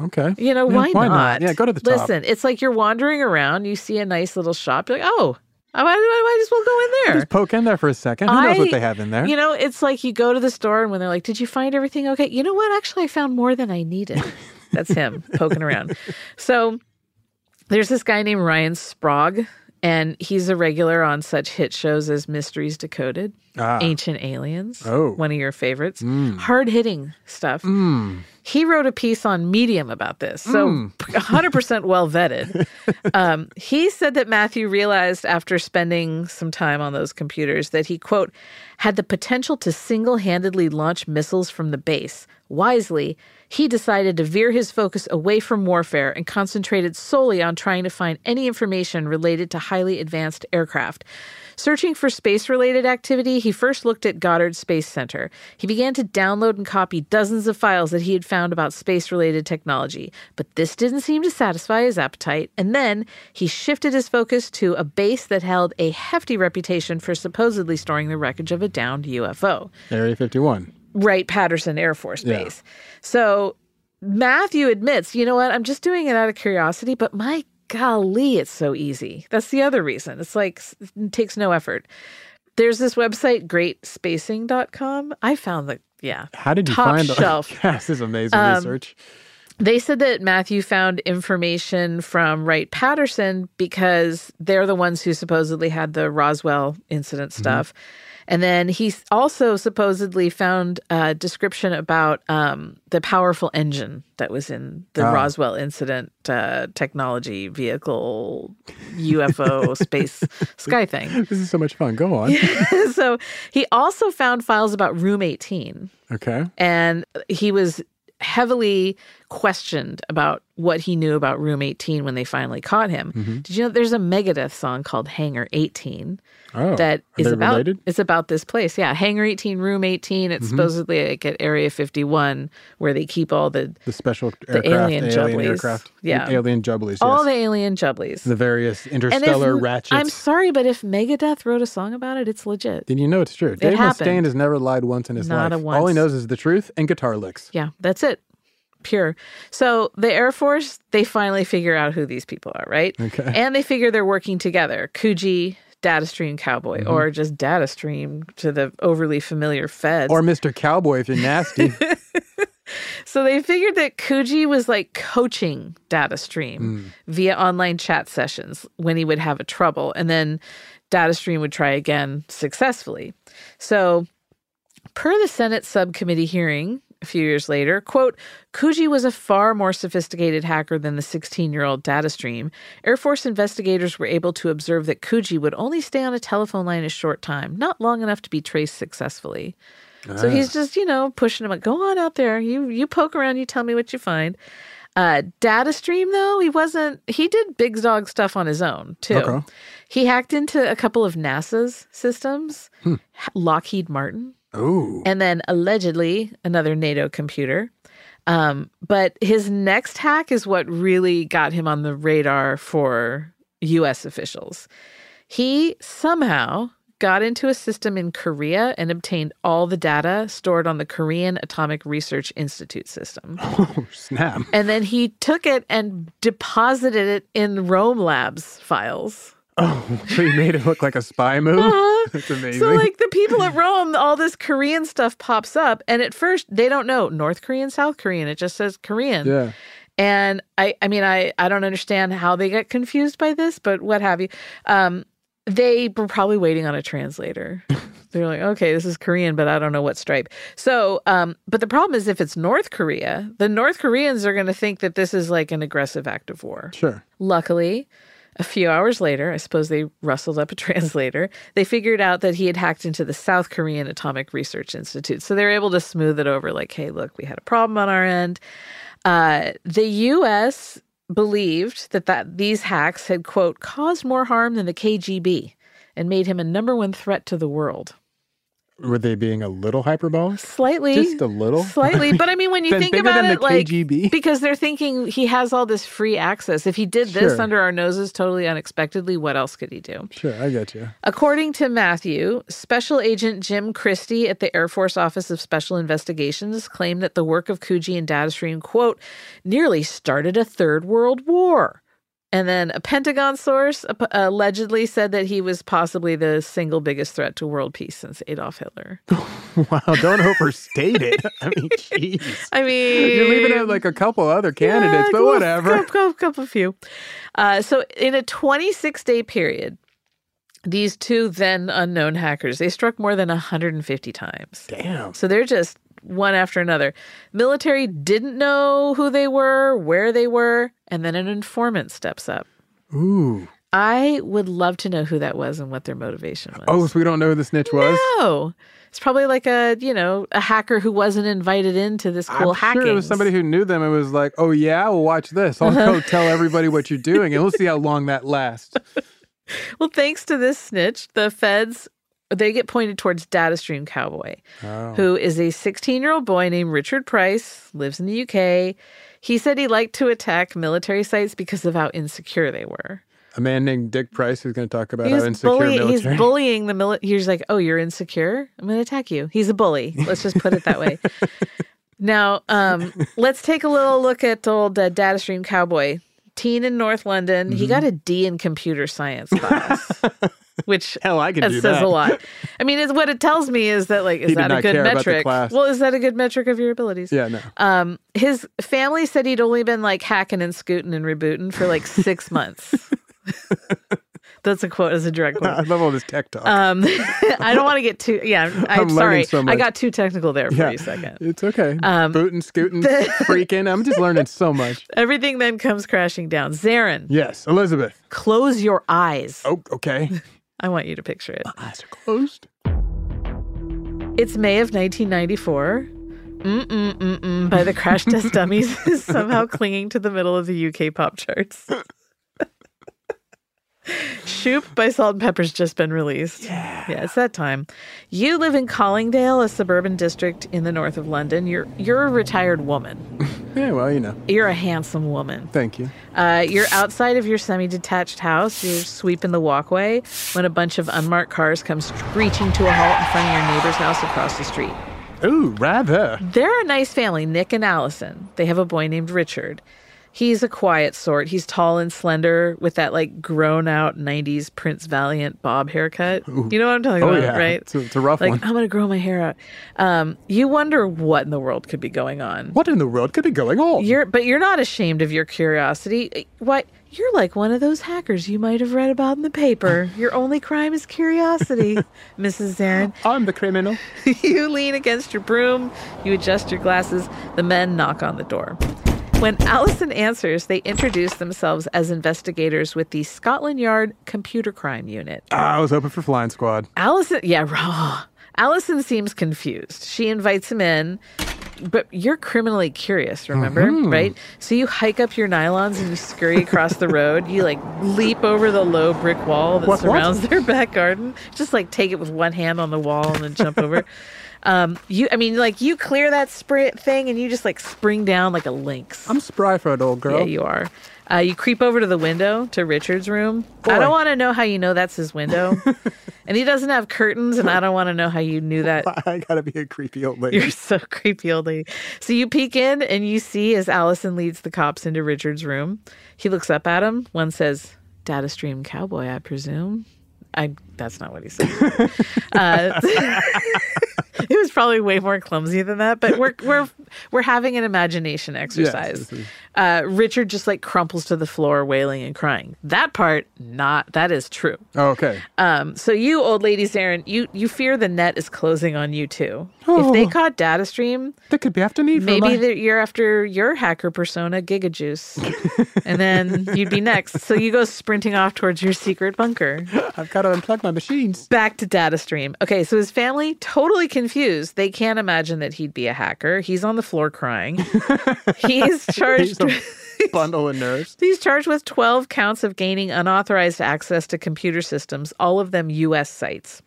Speaker 9: Okay.
Speaker 8: You know,
Speaker 9: Yeah,
Speaker 8: why,
Speaker 9: why
Speaker 8: not?
Speaker 9: not? Yeah, go to the top.
Speaker 8: Listen, it's like you're wandering around, you see a nice little shop, you're like, oh, I might, I might as well go in there.
Speaker 9: Just poke in there for a second. Who knows what they have in there?
Speaker 8: You know, it's like you go to the store and when they're like, Did you find everything okay? You know what? Actually, I found more than I needed. *laughs* That's him poking around. So there's this guy named Ryan Sprague, and he's a regular on such hit shows as Mysteries Decoded,
Speaker 9: Ah.
Speaker 8: Ancient Aliens,
Speaker 9: Oh.
Speaker 8: one of your favorites,
Speaker 9: Mm.
Speaker 8: hard hitting stuff. He wrote a piece on Medium about this, so
Speaker 9: Mm.
Speaker 8: 100% well vetted. *laughs* Um, he said that Matthew realized after spending some time on those computers that he, quote, had the potential to single handedly launch missiles from the base. Wisely, he decided to veer his focus away from warfare and concentrated solely on trying to find any information related to highly advanced aircraft. Searching for space related activity, he first looked at Goddard Space Center. He began to download and copy dozens of files that he had found about space related technology, but this didn't seem to satisfy his appetite. And then he shifted his focus to a base that held a hefty reputation for supposedly storing the wreckage of a downed UFO.
Speaker 9: Area 51.
Speaker 8: Wright Patterson Air Force
Speaker 9: Yeah.
Speaker 8: Base. So Matthew admits, you know what, I'm just doing it out of curiosity, but my golly, it's so easy. That's the other reason. It's like it takes no effort. There's this website, greatspacing.com. I found the yeah.
Speaker 9: How did you
Speaker 8: top
Speaker 9: find *laughs*
Speaker 8: shelf.
Speaker 9: Yes, this is amazing
Speaker 8: Um,
Speaker 9: research.
Speaker 8: They said that Matthew found information from Wright Patterson because they're the ones who supposedly had the Roswell incident stuff. And then he also supposedly found a description about um, the powerful engine that was in the
Speaker 9: Ah.
Speaker 8: Roswell incident uh, technology vehicle UFO *laughs* space sky thing.
Speaker 9: This is so much fun. Go on. *laughs*
Speaker 8: so he also found files about Room 18
Speaker 9: Okay.
Speaker 8: and he was heavily questioned about what he knew about Room 18 when they finally caught him.
Speaker 9: Mhm.
Speaker 8: Did you know there's a Megadeth song called Hangar 18
Speaker 9: Oh,
Speaker 8: that is about
Speaker 9: related?
Speaker 8: it's about this place. Yeah, Hangar 18, Room 18. It's
Speaker 9: Mhm.
Speaker 8: supposedly like at Area 51 where they keep all the
Speaker 9: The special
Speaker 8: the
Speaker 9: aircraft,
Speaker 8: alien jubblies.
Speaker 9: aircraft,
Speaker 8: Yeah.
Speaker 9: alien jubblies.
Speaker 8: all the alien jubblies.
Speaker 9: the various
Speaker 8: And if-
Speaker 9: interstellar ratchets.
Speaker 8: I'm sorry, but if Megadeth wrote a song about it, it's legit.
Speaker 9: then you know it's true. Dave
Speaker 8: happened.
Speaker 9: Mustaine has never lied once in his
Speaker 8: Not a
Speaker 9: life. All he knows is the truth and guitar licks.
Speaker 8: Yeah, that's it. Pure. So the Air Force, they finally figure out who these people are, right?
Speaker 9: Okay.
Speaker 8: And they figure they're working together. Kuji, Datastream Cowboy,
Speaker 9: Mhm.
Speaker 8: or just Datastream to the overly familiar feds.
Speaker 9: Or Mr. Cowboy if you're nasty. *laughs*
Speaker 8: so they figured that Kuji was like coaching Datastream
Speaker 9: Mm.
Speaker 8: via online chat sessions when he would have a trouble. And then Datastream would try again successfully. So Per the Senate subcommittee hearing a few years later, quote, Kuji was a far more sophisticated hacker than the 16 year old DataStream. Air Force investigators were able to observe that Kuji would only stay on a telephone line a short time, not long enough to be traced successfully. So
Speaker 9: Ah.
Speaker 8: he's just, you know, pushing him. Go on out there. You you poke around. You tell me what you find. Uh, DataStream though he wasn't. He did big dog stuff on his own too.
Speaker 9: Okay.
Speaker 8: He hacked into a couple of NASA's systems,
Speaker 9: Hmm.
Speaker 8: Lockheed Martin,
Speaker 9: Ooh.
Speaker 8: and then allegedly another NATO computer. Um, but his next hack is what really got him on the radar for U.S. officials. He somehow got into a system in Korea and obtained all the data stored on the Korean Atomic Research Institute system. *laughs*
Speaker 9: Oh, snap.
Speaker 8: And then he took it and deposited it in Rome Labs files.
Speaker 9: Oh, *laughs* so he made it look like a spy move?
Speaker 8: Uh-huh. *laughs*
Speaker 9: That's amazing.
Speaker 8: So, like the people at *laughs* Rome, all this Korean stuff pops up, and at first they don't know North Korean, South Korean. It just says Korean.
Speaker 9: yeah.
Speaker 8: And I, I mean, I, I don't understand how they get confused by this, but what have you? Um, they were probably waiting on a translator. They're like, okay, this is Korean, but I don't know what stripe. So, um, but the problem is if it's North Korea, the North Koreans are going to think that this is like an aggressive act of war.
Speaker 9: Sure.
Speaker 8: Luckily, A few hours later, I suppose they rustled up a *laughs* translator. They figured out that he had hacked into the South Korean Atomic Research Institute. So they were able to smooth it over like, hey, look, we had a problem on our end. Uh, the U.S. believed that, that these hacks had, quote, caused more harm than the KGB and made him a number one threat to the world.
Speaker 9: Were they being a little hyperbolic?
Speaker 8: Slightly.
Speaker 9: Just a little?
Speaker 8: Slightly. But I mean, when you think about
Speaker 9: than
Speaker 8: it,
Speaker 9: the
Speaker 8: like,
Speaker 9: KGB?
Speaker 8: because they're thinking he has all this free access. If he did this
Speaker 9: Sure.
Speaker 8: under our noses totally unexpectedly, what else could he do?
Speaker 9: Sure, I get you.
Speaker 8: According to Matthew, Special Agent Jim Christie at the Air Force Office of Special Investigations claimed that the work of Kuji and DataStream, quote, nearly started a third world war. And then a Pentagon source allegedly said that he was possibly the single biggest threat to world peace since Adolf Hitler. *laughs* *laughs*
Speaker 9: Wow, don't overstate it. *laughs* I mean, jeez.
Speaker 8: I mean,
Speaker 9: You're leaving out like a couple other candidates,
Speaker 8: Yeah,
Speaker 9: but whatever.
Speaker 8: Couple, couple, couple few. Uh, so, in a 26 day period, these two then unknown hackers they struck more than 150 times.
Speaker 9: Damn.
Speaker 8: So they're just one after another. Military didn't know who they were, where they were, and then an informant steps up.
Speaker 9: Ooh.
Speaker 8: I would love to know who that was and what their motivation was.
Speaker 9: Oh, so we don't know who the snitch was?
Speaker 8: No. It's probably like a, you know, a hacker who wasn't invited into this cool
Speaker 9: I'm
Speaker 8: hacking.
Speaker 9: sure it was somebody who knew them and was like, "Oh yeah, well watch this. I'll go *laughs* tell everybody what you're doing, and we'll see how long that lasts." *laughs*
Speaker 8: Well, thanks to this snitch, the feds they get pointed towards DataStream Cowboy,
Speaker 9: Oh.
Speaker 8: who is a 16-year-old boy named Richard Pryce, lives in the UK. He said he liked to attack military sites because of how insecure they were.
Speaker 9: A man named Dick Price who's going to talk about
Speaker 8: He
Speaker 9: how insecure
Speaker 8: bully-
Speaker 9: military.
Speaker 8: he's bullying the military. He's like, "Oh, you're insecure? I'm going to attack you." He's a bully. Let's just put it that way. *laughs* now, um, let's take a little look at old uh, DataStream Cowboy, teen in North London.
Speaker 9: Mm-hmm.
Speaker 8: He got a D in computer science class. *laughs* Which *laughs*
Speaker 9: Hell, I can
Speaker 8: that
Speaker 9: do
Speaker 8: says
Speaker 9: that.
Speaker 8: a lot. I mean, it's what it tells me is that like is that a good
Speaker 9: the
Speaker 8: metric? Well, is that a good metric of your abilities?
Speaker 9: yeah, no.
Speaker 8: Um, his family said he'd only been like hacking and scooting and rebooting for like six *laughs* months. That's a quote as a direct quote.
Speaker 9: I love all this tech talk.
Speaker 8: Um, *laughs* I don't want to get too. Yeah, I'm,
Speaker 9: I'm
Speaker 8: sorry.
Speaker 9: so
Speaker 8: I got too technical there for
Speaker 9: yeah,
Speaker 8: a second.
Speaker 9: it's okay.
Speaker 8: Um,
Speaker 9: Booting, scooting, freaking. I'm just learning so much.
Speaker 8: Everything then comes crashing down. Zaron,
Speaker 9: Yes, Elizabeth.
Speaker 8: close your eyes.
Speaker 9: Oh, okay.
Speaker 8: I want you to picture it.
Speaker 9: My Eyes are closed.
Speaker 8: It's May of 1994. Mm-mm, mm-mm by the Crash Test Dummies is *laughs* somehow clinging to the middle of the UK pop charts. *laughs* Shoop by Salt-N-Pepa's just been released. Yeah. Yeah, it's that time. You live in Colindale, a suburban district in the north of London. You're you're a retired woman. *laughs*
Speaker 9: Yeah, well, you know.
Speaker 8: You're a handsome woman.
Speaker 9: Thank you.
Speaker 8: Uh, you're outside of your semi-detached house. You're sweeping the walkway when a bunch of unmarked cars come screeching to a halt in front of your neighbor's house across the street.
Speaker 9: Ooh, rather.
Speaker 8: They're a nice family, Nick and Allison. They have a boy named Richard. He's a quiet sort. He's tall and slender with that like grown out 90s Prince Valiant bob haircut. You know what I'm talking
Speaker 9: Oh,
Speaker 8: about,
Speaker 9: yeah.
Speaker 8: right?
Speaker 9: It's a, it's a rough
Speaker 8: like,
Speaker 9: one.
Speaker 8: I'm going to grow my hair out. Um, you wonder what in the world could be going on.
Speaker 9: What in the world could be going on?
Speaker 8: You're, but you're not ashamed of your curiosity. Why? You're like one of those hackers you might have read about in the paper. *laughs* Your only crime is curiosity, *laughs* Mrs. Zaron.
Speaker 9: I'm the criminal. *laughs*
Speaker 8: you lean against your broom, you adjust your glasses, the men knock on the door. When Allison answers, they introduce themselves as investigators with the Scotland Yard Computer Crime Unit.
Speaker 9: Ah, I was hoping for Flying Squad.
Speaker 8: Allison, yeah, raw. Allison seems confused. She invites him in, but you're criminally curious, remember? Right? So you hike up your nylons and you scurry across the road. You like leap over the low brick wall that
Speaker 9: What- what?
Speaker 8: surrounds their back garden. Just like take it with one hand on the wall and then jump over. Um, you, I mean, like you clear that spray thing and you just like spring down like a lynx.
Speaker 9: I'm spry for an old girl.
Speaker 8: Yeah, you are. Uh, you creep over to the window to Richard's room. I don't want to know how you know that's his window. *laughs* and he doesn't have curtains, and I don't want to know how you knew that. *laughs*
Speaker 9: I gotta be a creepy old lady.
Speaker 8: You're so creepy, old lady. So you peek in and you see as Allison leads the cops into Richard's room. He looks up at him. One says, Data Stream Cowboy, I presume. I that's not what he said. *laughs* uh, *laughs* it was probably way more clumsy than that, but we're we're we're having an imagination exercise.
Speaker 9: is-
Speaker 8: uh, Richard just like crumples to the floor, wailing and crying. That part, not that is true.
Speaker 9: Oh, okay.
Speaker 8: Um, so you old ladies, Aaron, you you fear the net is closing on you too. If they
Speaker 9: Oh.
Speaker 8: caught data stream,
Speaker 9: That could be after me.
Speaker 8: maybe
Speaker 9: my-
Speaker 8: that you're after your hacker persona, Giga Juice, and then you'd be next. So you go sprinting off towards your secret bunker. *laughs*
Speaker 9: I've got to unplug my machines.
Speaker 8: Back to data stream. Okay, so his family totally confused. They can't imagine that he'd be a hacker. He's on the floor crying. *laughs* He's charged.
Speaker 9: He's a bundle *laughs* of nerves.
Speaker 8: He's charged with 12 counts of gaining unauthorized access to computer systems, all of them US sites.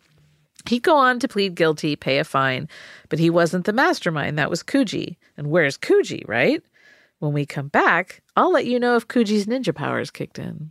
Speaker 8: He'd go on to plead guilty, pay a fine, but he wasn't the mastermind. That was Kuji. And where's Kuji, right? When we come back, I'll let you know if Kuji's ninja powers kicked in.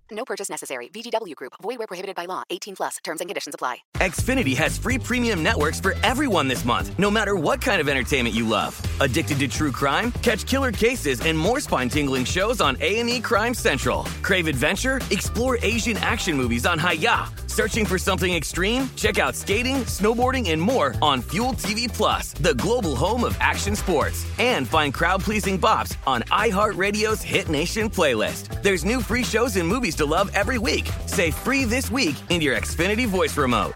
Speaker 11: No purchase necessary. VGW Group. Void where prohibited by law. 18 plus. Terms and conditions apply.
Speaker 12: Xfinity has free premium networks for everyone this month, no matter what kind of entertainment you love. Addicted to true crime? Catch killer cases and more spine-tingling shows on A&E Crime Central. Crave adventure? Explore Asian action movies on Hi-YAH. Searching for something extreme? Check out skating, snowboarding, and more on Fuel TV Plus, the global home of action sports. And find crowd-pleasing bops on iHeartRadio's Hit Nation playlist. There's new free shows and movies to love every week. Say free this week in your Xfinity voice remote.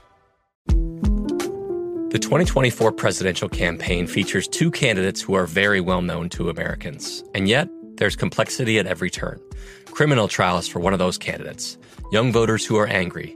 Speaker 13: The 2024 presidential campaign features two candidates who are very well known to Americans. And yet, there's complexity at every turn. Criminal trials for one of those candidates, young voters who are angry.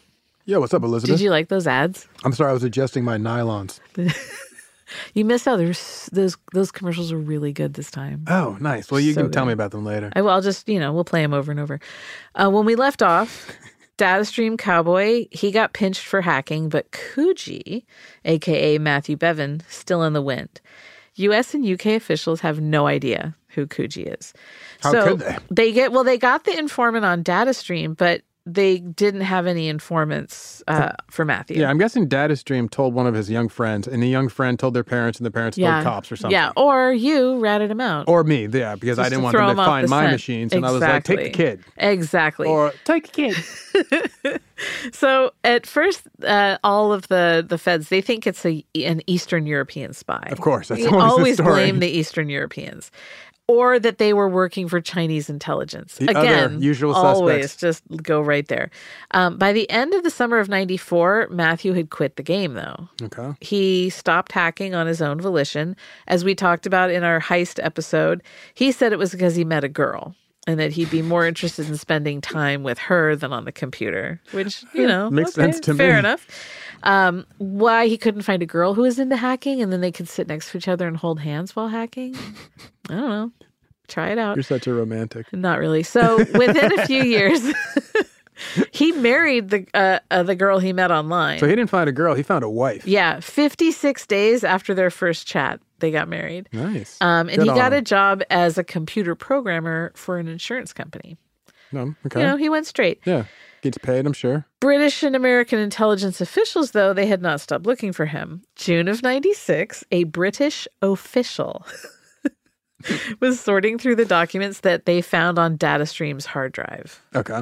Speaker 9: Yeah, what's up, Elizabeth?
Speaker 8: Did you like those ads?
Speaker 9: I'm sorry, I was adjusting my nylons. *laughs*
Speaker 8: You missed out. There's those those commercials are really good this time.
Speaker 9: Oh, nice. Well, you
Speaker 8: So
Speaker 9: can tell me about them later.
Speaker 8: I will. I'll just you know we'll play them over and over. Uh, when we left off, *laughs* DataStream Cowboy he got pinched for hacking, but Kuji, aka Matthew Bevan, still in the wind. U.S. and U.K. officials have no idea who Kuji is.
Speaker 9: How
Speaker 8: so
Speaker 9: could they?
Speaker 8: They get well. They got the informant on DataStream, but they didn't have any informants uh, for Matthew.
Speaker 9: Yeah, I'm guessing DataStream told one of his young friends, and the young friend told their parents, and the parents told cops or something.
Speaker 8: Yeah, or you ratted him out.
Speaker 9: Or me, yeah, because I didn't
Speaker 8: to
Speaker 9: want them to find my
Speaker 8: scent.
Speaker 9: machines, and I was like, take the
Speaker 8: Exactly.
Speaker 9: kid.
Speaker 8: Exactly.
Speaker 9: Or take the kid. *laughs*
Speaker 8: So at first, uh, all of the the feds they think it's a an Eastern European spy.
Speaker 9: Of course, that's always
Speaker 8: always blame the Eastern Europeans, or that they were working for Chinese intelligence.
Speaker 9: The
Speaker 8: Again,
Speaker 9: usual
Speaker 8: always
Speaker 9: suspects.
Speaker 8: just go right there. Um, by the end of the summer of '94, Matthew had quit the game, though.
Speaker 9: Okay.
Speaker 8: He stopped hacking on his own volition. As we talked about in our heist episode, he said it was because he met a girl and that he'd be more interested in spending time with her than on the computer, which, you *laughs* know,
Speaker 9: Makes
Speaker 8: okay,
Speaker 9: sense to
Speaker 8: fair
Speaker 9: me.
Speaker 8: Fair enough. Um, why he couldn't find a girl who was into hacking and then they could sit next to each other and hold hands while hacking? I don't know. Try it out.
Speaker 9: You're such a romantic.
Speaker 8: Not really. So within a few *laughs* years, *laughs* he married the uh, uh, the girl he met online.
Speaker 9: So he didn't find a girl, he found a wife.
Speaker 8: Yeah, 56 days after their first chat. they got married.
Speaker 9: Nice.
Speaker 8: Um, and
Speaker 9: Good
Speaker 8: he
Speaker 9: on
Speaker 8: got a job as a computer programmer for an insurance company.
Speaker 9: No, okay.
Speaker 8: You know, he went straight.
Speaker 9: yeah. Gets paid, I'm sure.
Speaker 8: British and American intelligence officials, though, they had not stopped looking for him. June of 96, a British official *laughs* was sorting through the documents that they found on DataStream's hard drive.
Speaker 9: Okay.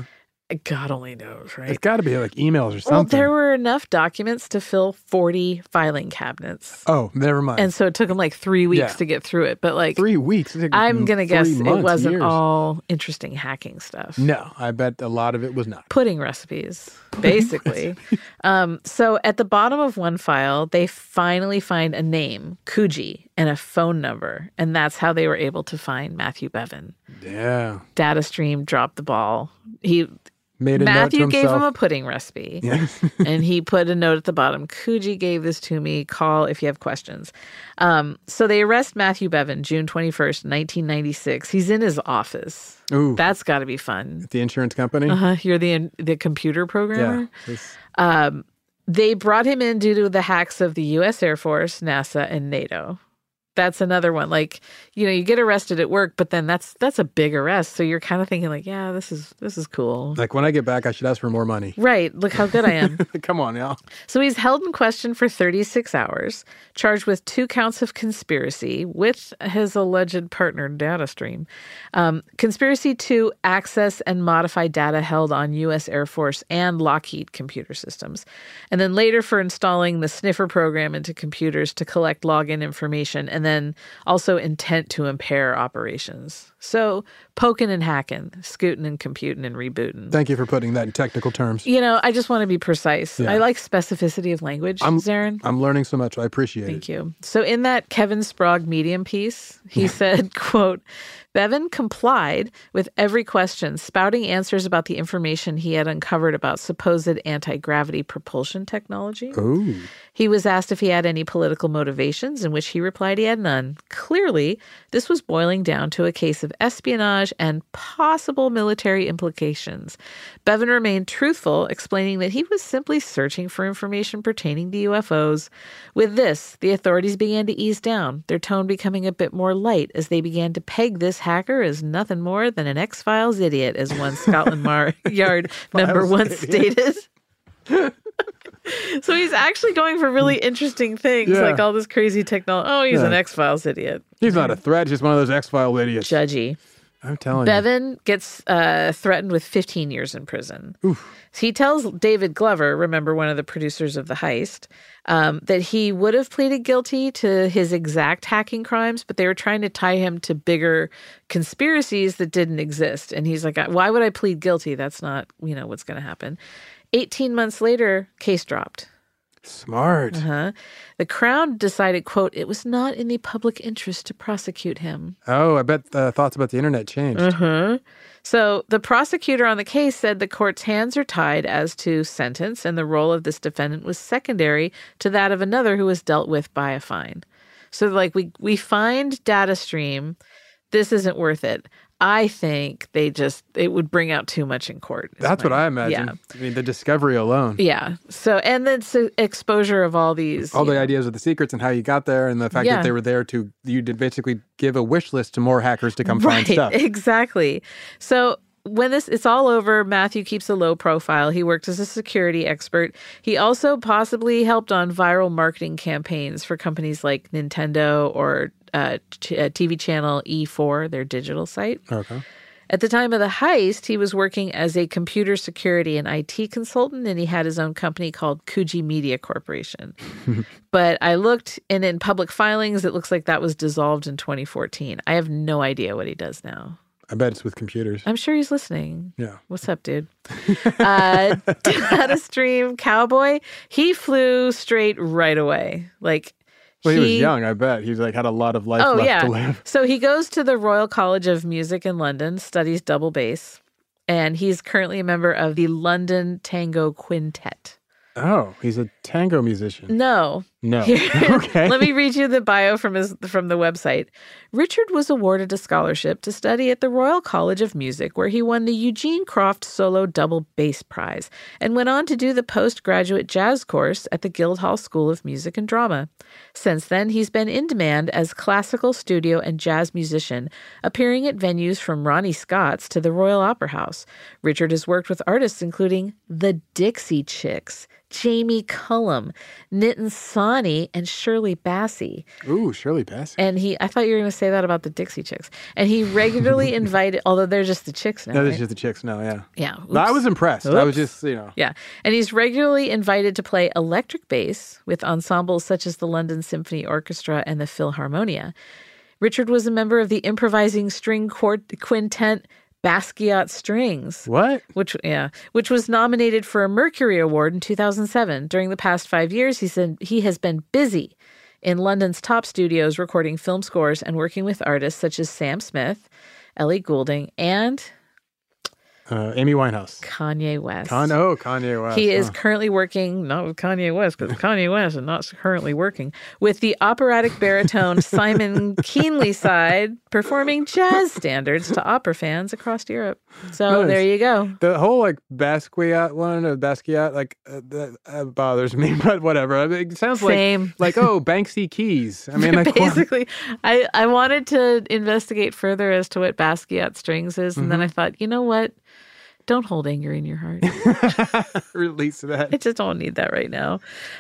Speaker 8: God only knows, right?
Speaker 9: It's got to be like emails or something.
Speaker 8: Well, there were enough documents to fill 40 filing cabinets.
Speaker 9: oh, never mind.
Speaker 8: And so it took him like three weeks
Speaker 9: Yeah.
Speaker 8: to get through it. But like,
Speaker 9: Three weeks. Took
Speaker 8: I'm going to guess it wasn't
Speaker 9: years.
Speaker 8: all interesting hacking stuff.
Speaker 9: No, I bet a lot of it was not.
Speaker 8: pudding recipes, basically. *laughs* um, so at the bottom of one file, they finally find a name, Kuji, and a phone number. And that's how they were able to find Matthew Bevan.
Speaker 9: Yeah.
Speaker 8: Data stream dropped the ball. He
Speaker 9: Made a
Speaker 8: Matthew
Speaker 9: note to
Speaker 8: gave him a
Speaker 9: himself.
Speaker 8: pudding recipe.
Speaker 9: Yeah. *laughs*
Speaker 8: and he put a note at the bottom Kuji gave this to me. Call if you have questions. Um, so they arrest Matthew Bevan June 21st, 1996. He's in his office.
Speaker 9: Ooh.
Speaker 8: That's got to be fun.
Speaker 9: the insurance company.
Speaker 8: Uh-huh. You're the the computer programmer.
Speaker 9: Yeah. This-
Speaker 8: Um, they brought him in due to the hacks of the U.S. Air Force, NASA, and NATO. That's another one. Like, you know, you get arrested at work, but then that's that's a big arrest. So you're kind of thinking like, yeah, this is this is cool.
Speaker 9: Like when I get back, I should ask for more money.
Speaker 8: Right. Look how good I am. *laughs*
Speaker 9: Come on, y'all.
Speaker 8: So he's held in question for 36 hours, charged with two counts of conspiracy with his alleged partner, DataStream. Um, conspiracy to access and modify data held on U.S. Air Force and Lockheed computer systems. And then later for installing the sniffer program into computers to collect login information, and then also intent to impair operations. So poking and hacking, scooting and computing and rebooting.
Speaker 9: Thank you for putting that in technical terms.
Speaker 8: You know, I just want to be precise.
Speaker 9: Yeah.
Speaker 8: I like specificity of language,
Speaker 9: I'm
Speaker 8: Zaron.
Speaker 9: I'm learning so much. I appreciate it.
Speaker 8: Thank you. So in that Kevin Sprague medium piece, he *laughs* said, quote, Bevan complied with every question, spouting answers about the information he had uncovered about supposed anti-gravity propulsion technology.
Speaker 9: Ooh.
Speaker 8: He was asked if he had any political motivations, in which he replied he had none. Clearly, this was boiling down to a case of espionage and possible military implications. Bevan remained truthful, explaining that he was simply searching for information pertaining to UFOs. With this, the authorities began to ease down, their tone becoming a bit more light as they began to peg this hacker as nothing more than an X Files idiot, as one Scotland *laughs* Yard member
Speaker 9: Files
Speaker 8: once stated. So he's actually going for really interesting things,
Speaker 9: Yeah.
Speaker 8: like all this crazy technology. Oh, he's
Speaker 9: Yeah.
Speaker 8: an X Files idiot.
Speaker 9: He's not a threat. He's just one of those X File idiots.
Speaker 8: Judgy.
Speaker 9: I'm telling you.
Speaker 8: Bevan gets uh, threatened with 15 years in prison. He tells David Glover, remember one of the producers of the heist, um, that he would have pleaded guilty to his exact hacking crimes, but they were trying to tie him to bigger conspiracies that didn't exist. And he's like, "Why would I plead guilty? That's not, you know, what's going to happen." 18 months later, case dropped.
Speaker 9: Smart.
Speaker 8: Uh-huh. The Crown decided, quote, it was not in the public interest to prosecute him.
Speaker 9: Oh, I bet uh, thoughts about the internet changed.
Speaker 8: Uh-huh. So the prosecutor on the case said the court's hands are tied as to sentence, and the role of this defendant was secondary to that of another who was dealt with by a fine. So like we we find data stream, this isn't worth it. I think they just it would bring out too much in court.
Speaker 9: That's what I imagine.
Speaker 8: Yeah.
Speaker 9: I mean, the discovery alone.
Speaker 8: Yeah. So and then the exposure of all these
Speaker 9: All the
Speaker 8: know,
Speaker 9: ideas of the secrets and how you got there, and the fact
Speaker 8: Yeah.
Speaker 9: that they were there to you did basically give a wish list to more hackers to come find
Speaker 8: right,
Speaker 9: stuff. *laughs*
Speaker 8: Exactly. So when this it's all over, Matthew keeps a low profile. He worked as a security expert. He also possibly helped on viral marketing campaigns for companies like Nintendo or uh, t- uh, TV channel E4, their digital site.
Speaker 9: Okay.
Speaker 8: At the time of the heist, he was working as a computer security and IT consultant, and he had his own company called Kuji Media Corporation. *laughs* but I looked, and in public filings, it looks like that was dissolved in 2014. I have no idea what he does now.
Speaker 9: I bet it's with computers.
Speaker 8: I'm sure he's listening.
Speaker 9: Yeah.
Speaker 8: What's up, dude? *laughs* uh, *laughs* Data Stream Cowboy, he flew straight right away. Like,
Speaker 9: Well, he, was young. I bet he's like had a lot of life
Speaker 8: oh
Speaker 9: left
Speaker 8: yeah.
Speaker 9: to live.
Speaker 8: So he goes to the Royal College of Music in London, studies double bass, and he's currently a member of the London Tango Quintet.
Speaker 9: Oh, he's a tango musician.
Speaker 8: No.
Speaker 9: No.
Speaker 8: Here- *laughs*
Speaker 9: okay.
Speaker 8: Let me read you the bio from his from the website. Richard was awarded a scholarship to study at the Royal College of Music, where he won the Eugene Cruft Solo Double Bass Prize, and went on to do the postgraduate jazz course at the Guildhall School of Music and Drama. Since then, he's been in demand as classical studio and jazz musician, appearing at venues from Ronnie Scott's to the Royal Opera House. Richard has worked with artists including the Dixie Chicks. Jamie Cullum, Nitin Sawhney, and Shirley Bassey.
Speaker 9: Ooh, Shirley Bassey.
Speaker 8: And he, I thought you were going to say that about the Dixie Chicks. And he regularly *laughs* invited, although they're just the chicks now.
Speaker 9: No,
Speaker 8: right?
Speaker 9: that's just the chicks. now, yeah.
Speaker 8: Yeah.
Speaker 9: No, I was impressed. I was just, you know.
Speaker 8: Yeah. And he's regularly invited to play electric bass with ensembles such as the London Symphony Orchestra and the Philharmonia. Richard was a member of the improvising string quintet Basquiat Strings.
Speaker 9: What?
Speaker 8: Which yeah, which was nominated for a Mercury Award in 2007. During the past 5 years, he said he has been busy in London's top studios recording film scores and working with artists such as Sam Smith, Ellie Goulding, and
Speaker 9: Uh, Amy Winehouse.
Speaker 8: Kanye West.
Speaker 9: Con- oh, Kanye West.
Speaker 8: He is
Speaker 9: huh.
Speaker 8: currently working, not with Kanye West, because Kanye West is not currently working, with the operatic baritone *laughs* Simon Keenlyside, performing jazz standards to opera fans across Europe. So
Speaker 9: Nice.
Speaker 8: there you go.
Speaker 9: The whole like Basquiat one, uh, Basquiat, like uh, that uh, bothers me, *laughs* but whatever. I mean, it sounds like
Speaker 8: Same.
Speaker 9: like oh Banksy keys. I mean, *laughs* like what-
Speaker 8: Basically, I, I wanted to investigate further as to what Basquiat strings is, and
Speaker 9: Mm-hmm.
Speaker 8: then I thought, you know what? Don't hold anger in your heart. *laughs*
Speaker 9: release that.
Speaker 8: I just don't need that right now.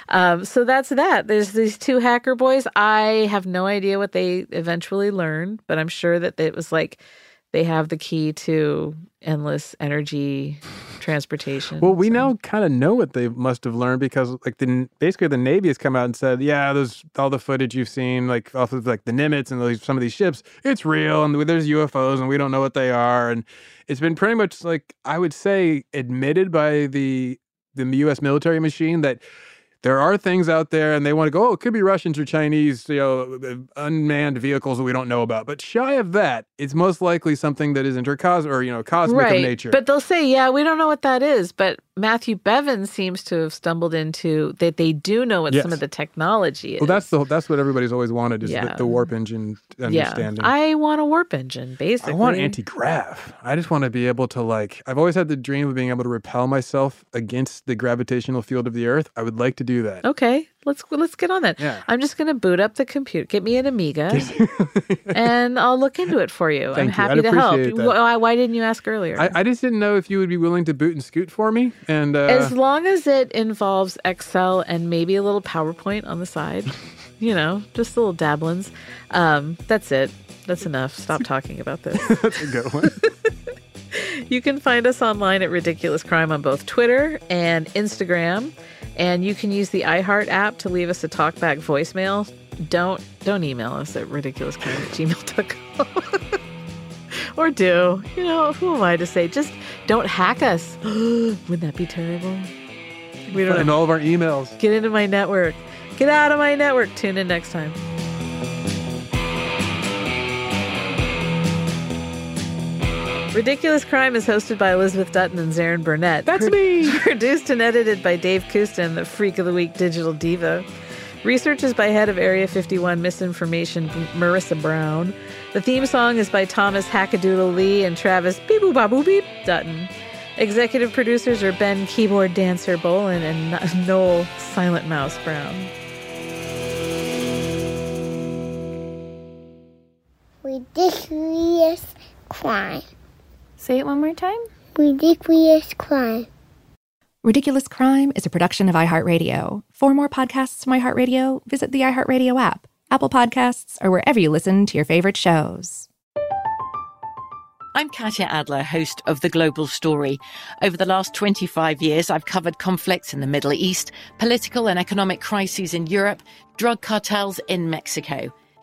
Speaker 8: Um, so that's that. There's these two hacker boys. I have no idea what they eventually learned, but I'm sure that it was like they have the key to endless energy transportation.
Speaker 9: Well, we now kind of know what they must have learned because, like, the basically the Navy has come out and said, "Yeah, there's all the footage you've seen, like off of like the Nimitz and those, some of these ships. It's real, and there's UFOs, and we don't know what they are." And it's been pretty much like I would say admitted by the the U.S. military machine that there are things out there, and they want to go, "Oh, it could be Russians or Chinese, you know, unmanned vehicles that we don't know about." But shy of that, it's most likely something that is intercos or you know cosmic
Speaker 8: right.
Speaker 9: of nature.
Speaker 8: But they'll say, yeah, we don't know what that is. But Matthew Bevan seems to have stumbled into that they do know what some of the technology is.
Speaker 9: Well, that's the that's what everybody's always wanted is
Speaker 8: Yeah.
Speaker 9: the, the warp engine understanding.
Speaker 8: Yeah. I want a warp engine, basically.
Speaker 9: I want anti grav. I just want to be able to like. I've always had the dream of being able to repel myself against the gravitational field of the Earth. I would like to do that.
Speaker 8: Okay, let's let's get on that.
Speaker 9: Yeah.
Speaker 8: I'm just gonna boot up the computer, get me an Amiga, *laughs* and I'll look into it for you. *laughs* I'm
Speaker 9: Thank you.
Speaker 8: happy
Speaker 9: I'd
Speaker 8: to help.
Speaker 9: that.
Speaker 8: Why, why didn't you ask earlier?
Speaker 9: I, I just didn't know if you would be willing to boot and scoot for me. And uh,
Speaker 8: as long as it involves Excel and maybe a little PowerPoint on the side, *laughs* you know, just little dabblings. Um, that's it. That's enough. Stop talking about this.
Speaker 9: that's a good one.
Speaker 8: You can find us online at Ridiculous Crime on both Twitter and Instagram. And you can use the iHeart app to leave us a talkback voicemail. Don't don't email us at ridiculouscrime at gmail.com. *laughs* or do. You know, who am I to say? Just don't hack us. *gasps* Wouldn't that be terrible? We don't
Speaker 9: Find all of our emails.
Speaker 8: Get into my network. Get out of my network. Tune in next time. Ridiculous Crime is hosted by Elizabeth Dutton and Zaron Burnett.
Speaker 9: That's me. *laughs*
Speaker 8: Produced and edited by Dave Kustin, the Freak of the Week digital diva. Research is by head of Area 51 Misinformation, Marissa Brown. The theme song is by Thomas Hackadoodle Lee and Travis Beep Babu Beep Dutton. Executive producers are Ben Keyboard Dancer Bolin and *laughs* Noel Silent Mouse Brown.
Speaker 14: Ridiculous crime.
Speaker 7: Say it one more time.
Speaker 14: Ridiculous crime.
Speaker 7: Ridiculous Crime is a production of iHeartRadio. For more podcasts from iHeartRadio, visit the iHeartRadio app, Apple Podcasts, or wherever you listen to your favorite shows.
Speaker 10: I'm Katya Adler, host of The Global Story. Over the last 25 years, I've covered conflicts in the Middle East, political and economic crises in Europe, drug cartels in Mexico.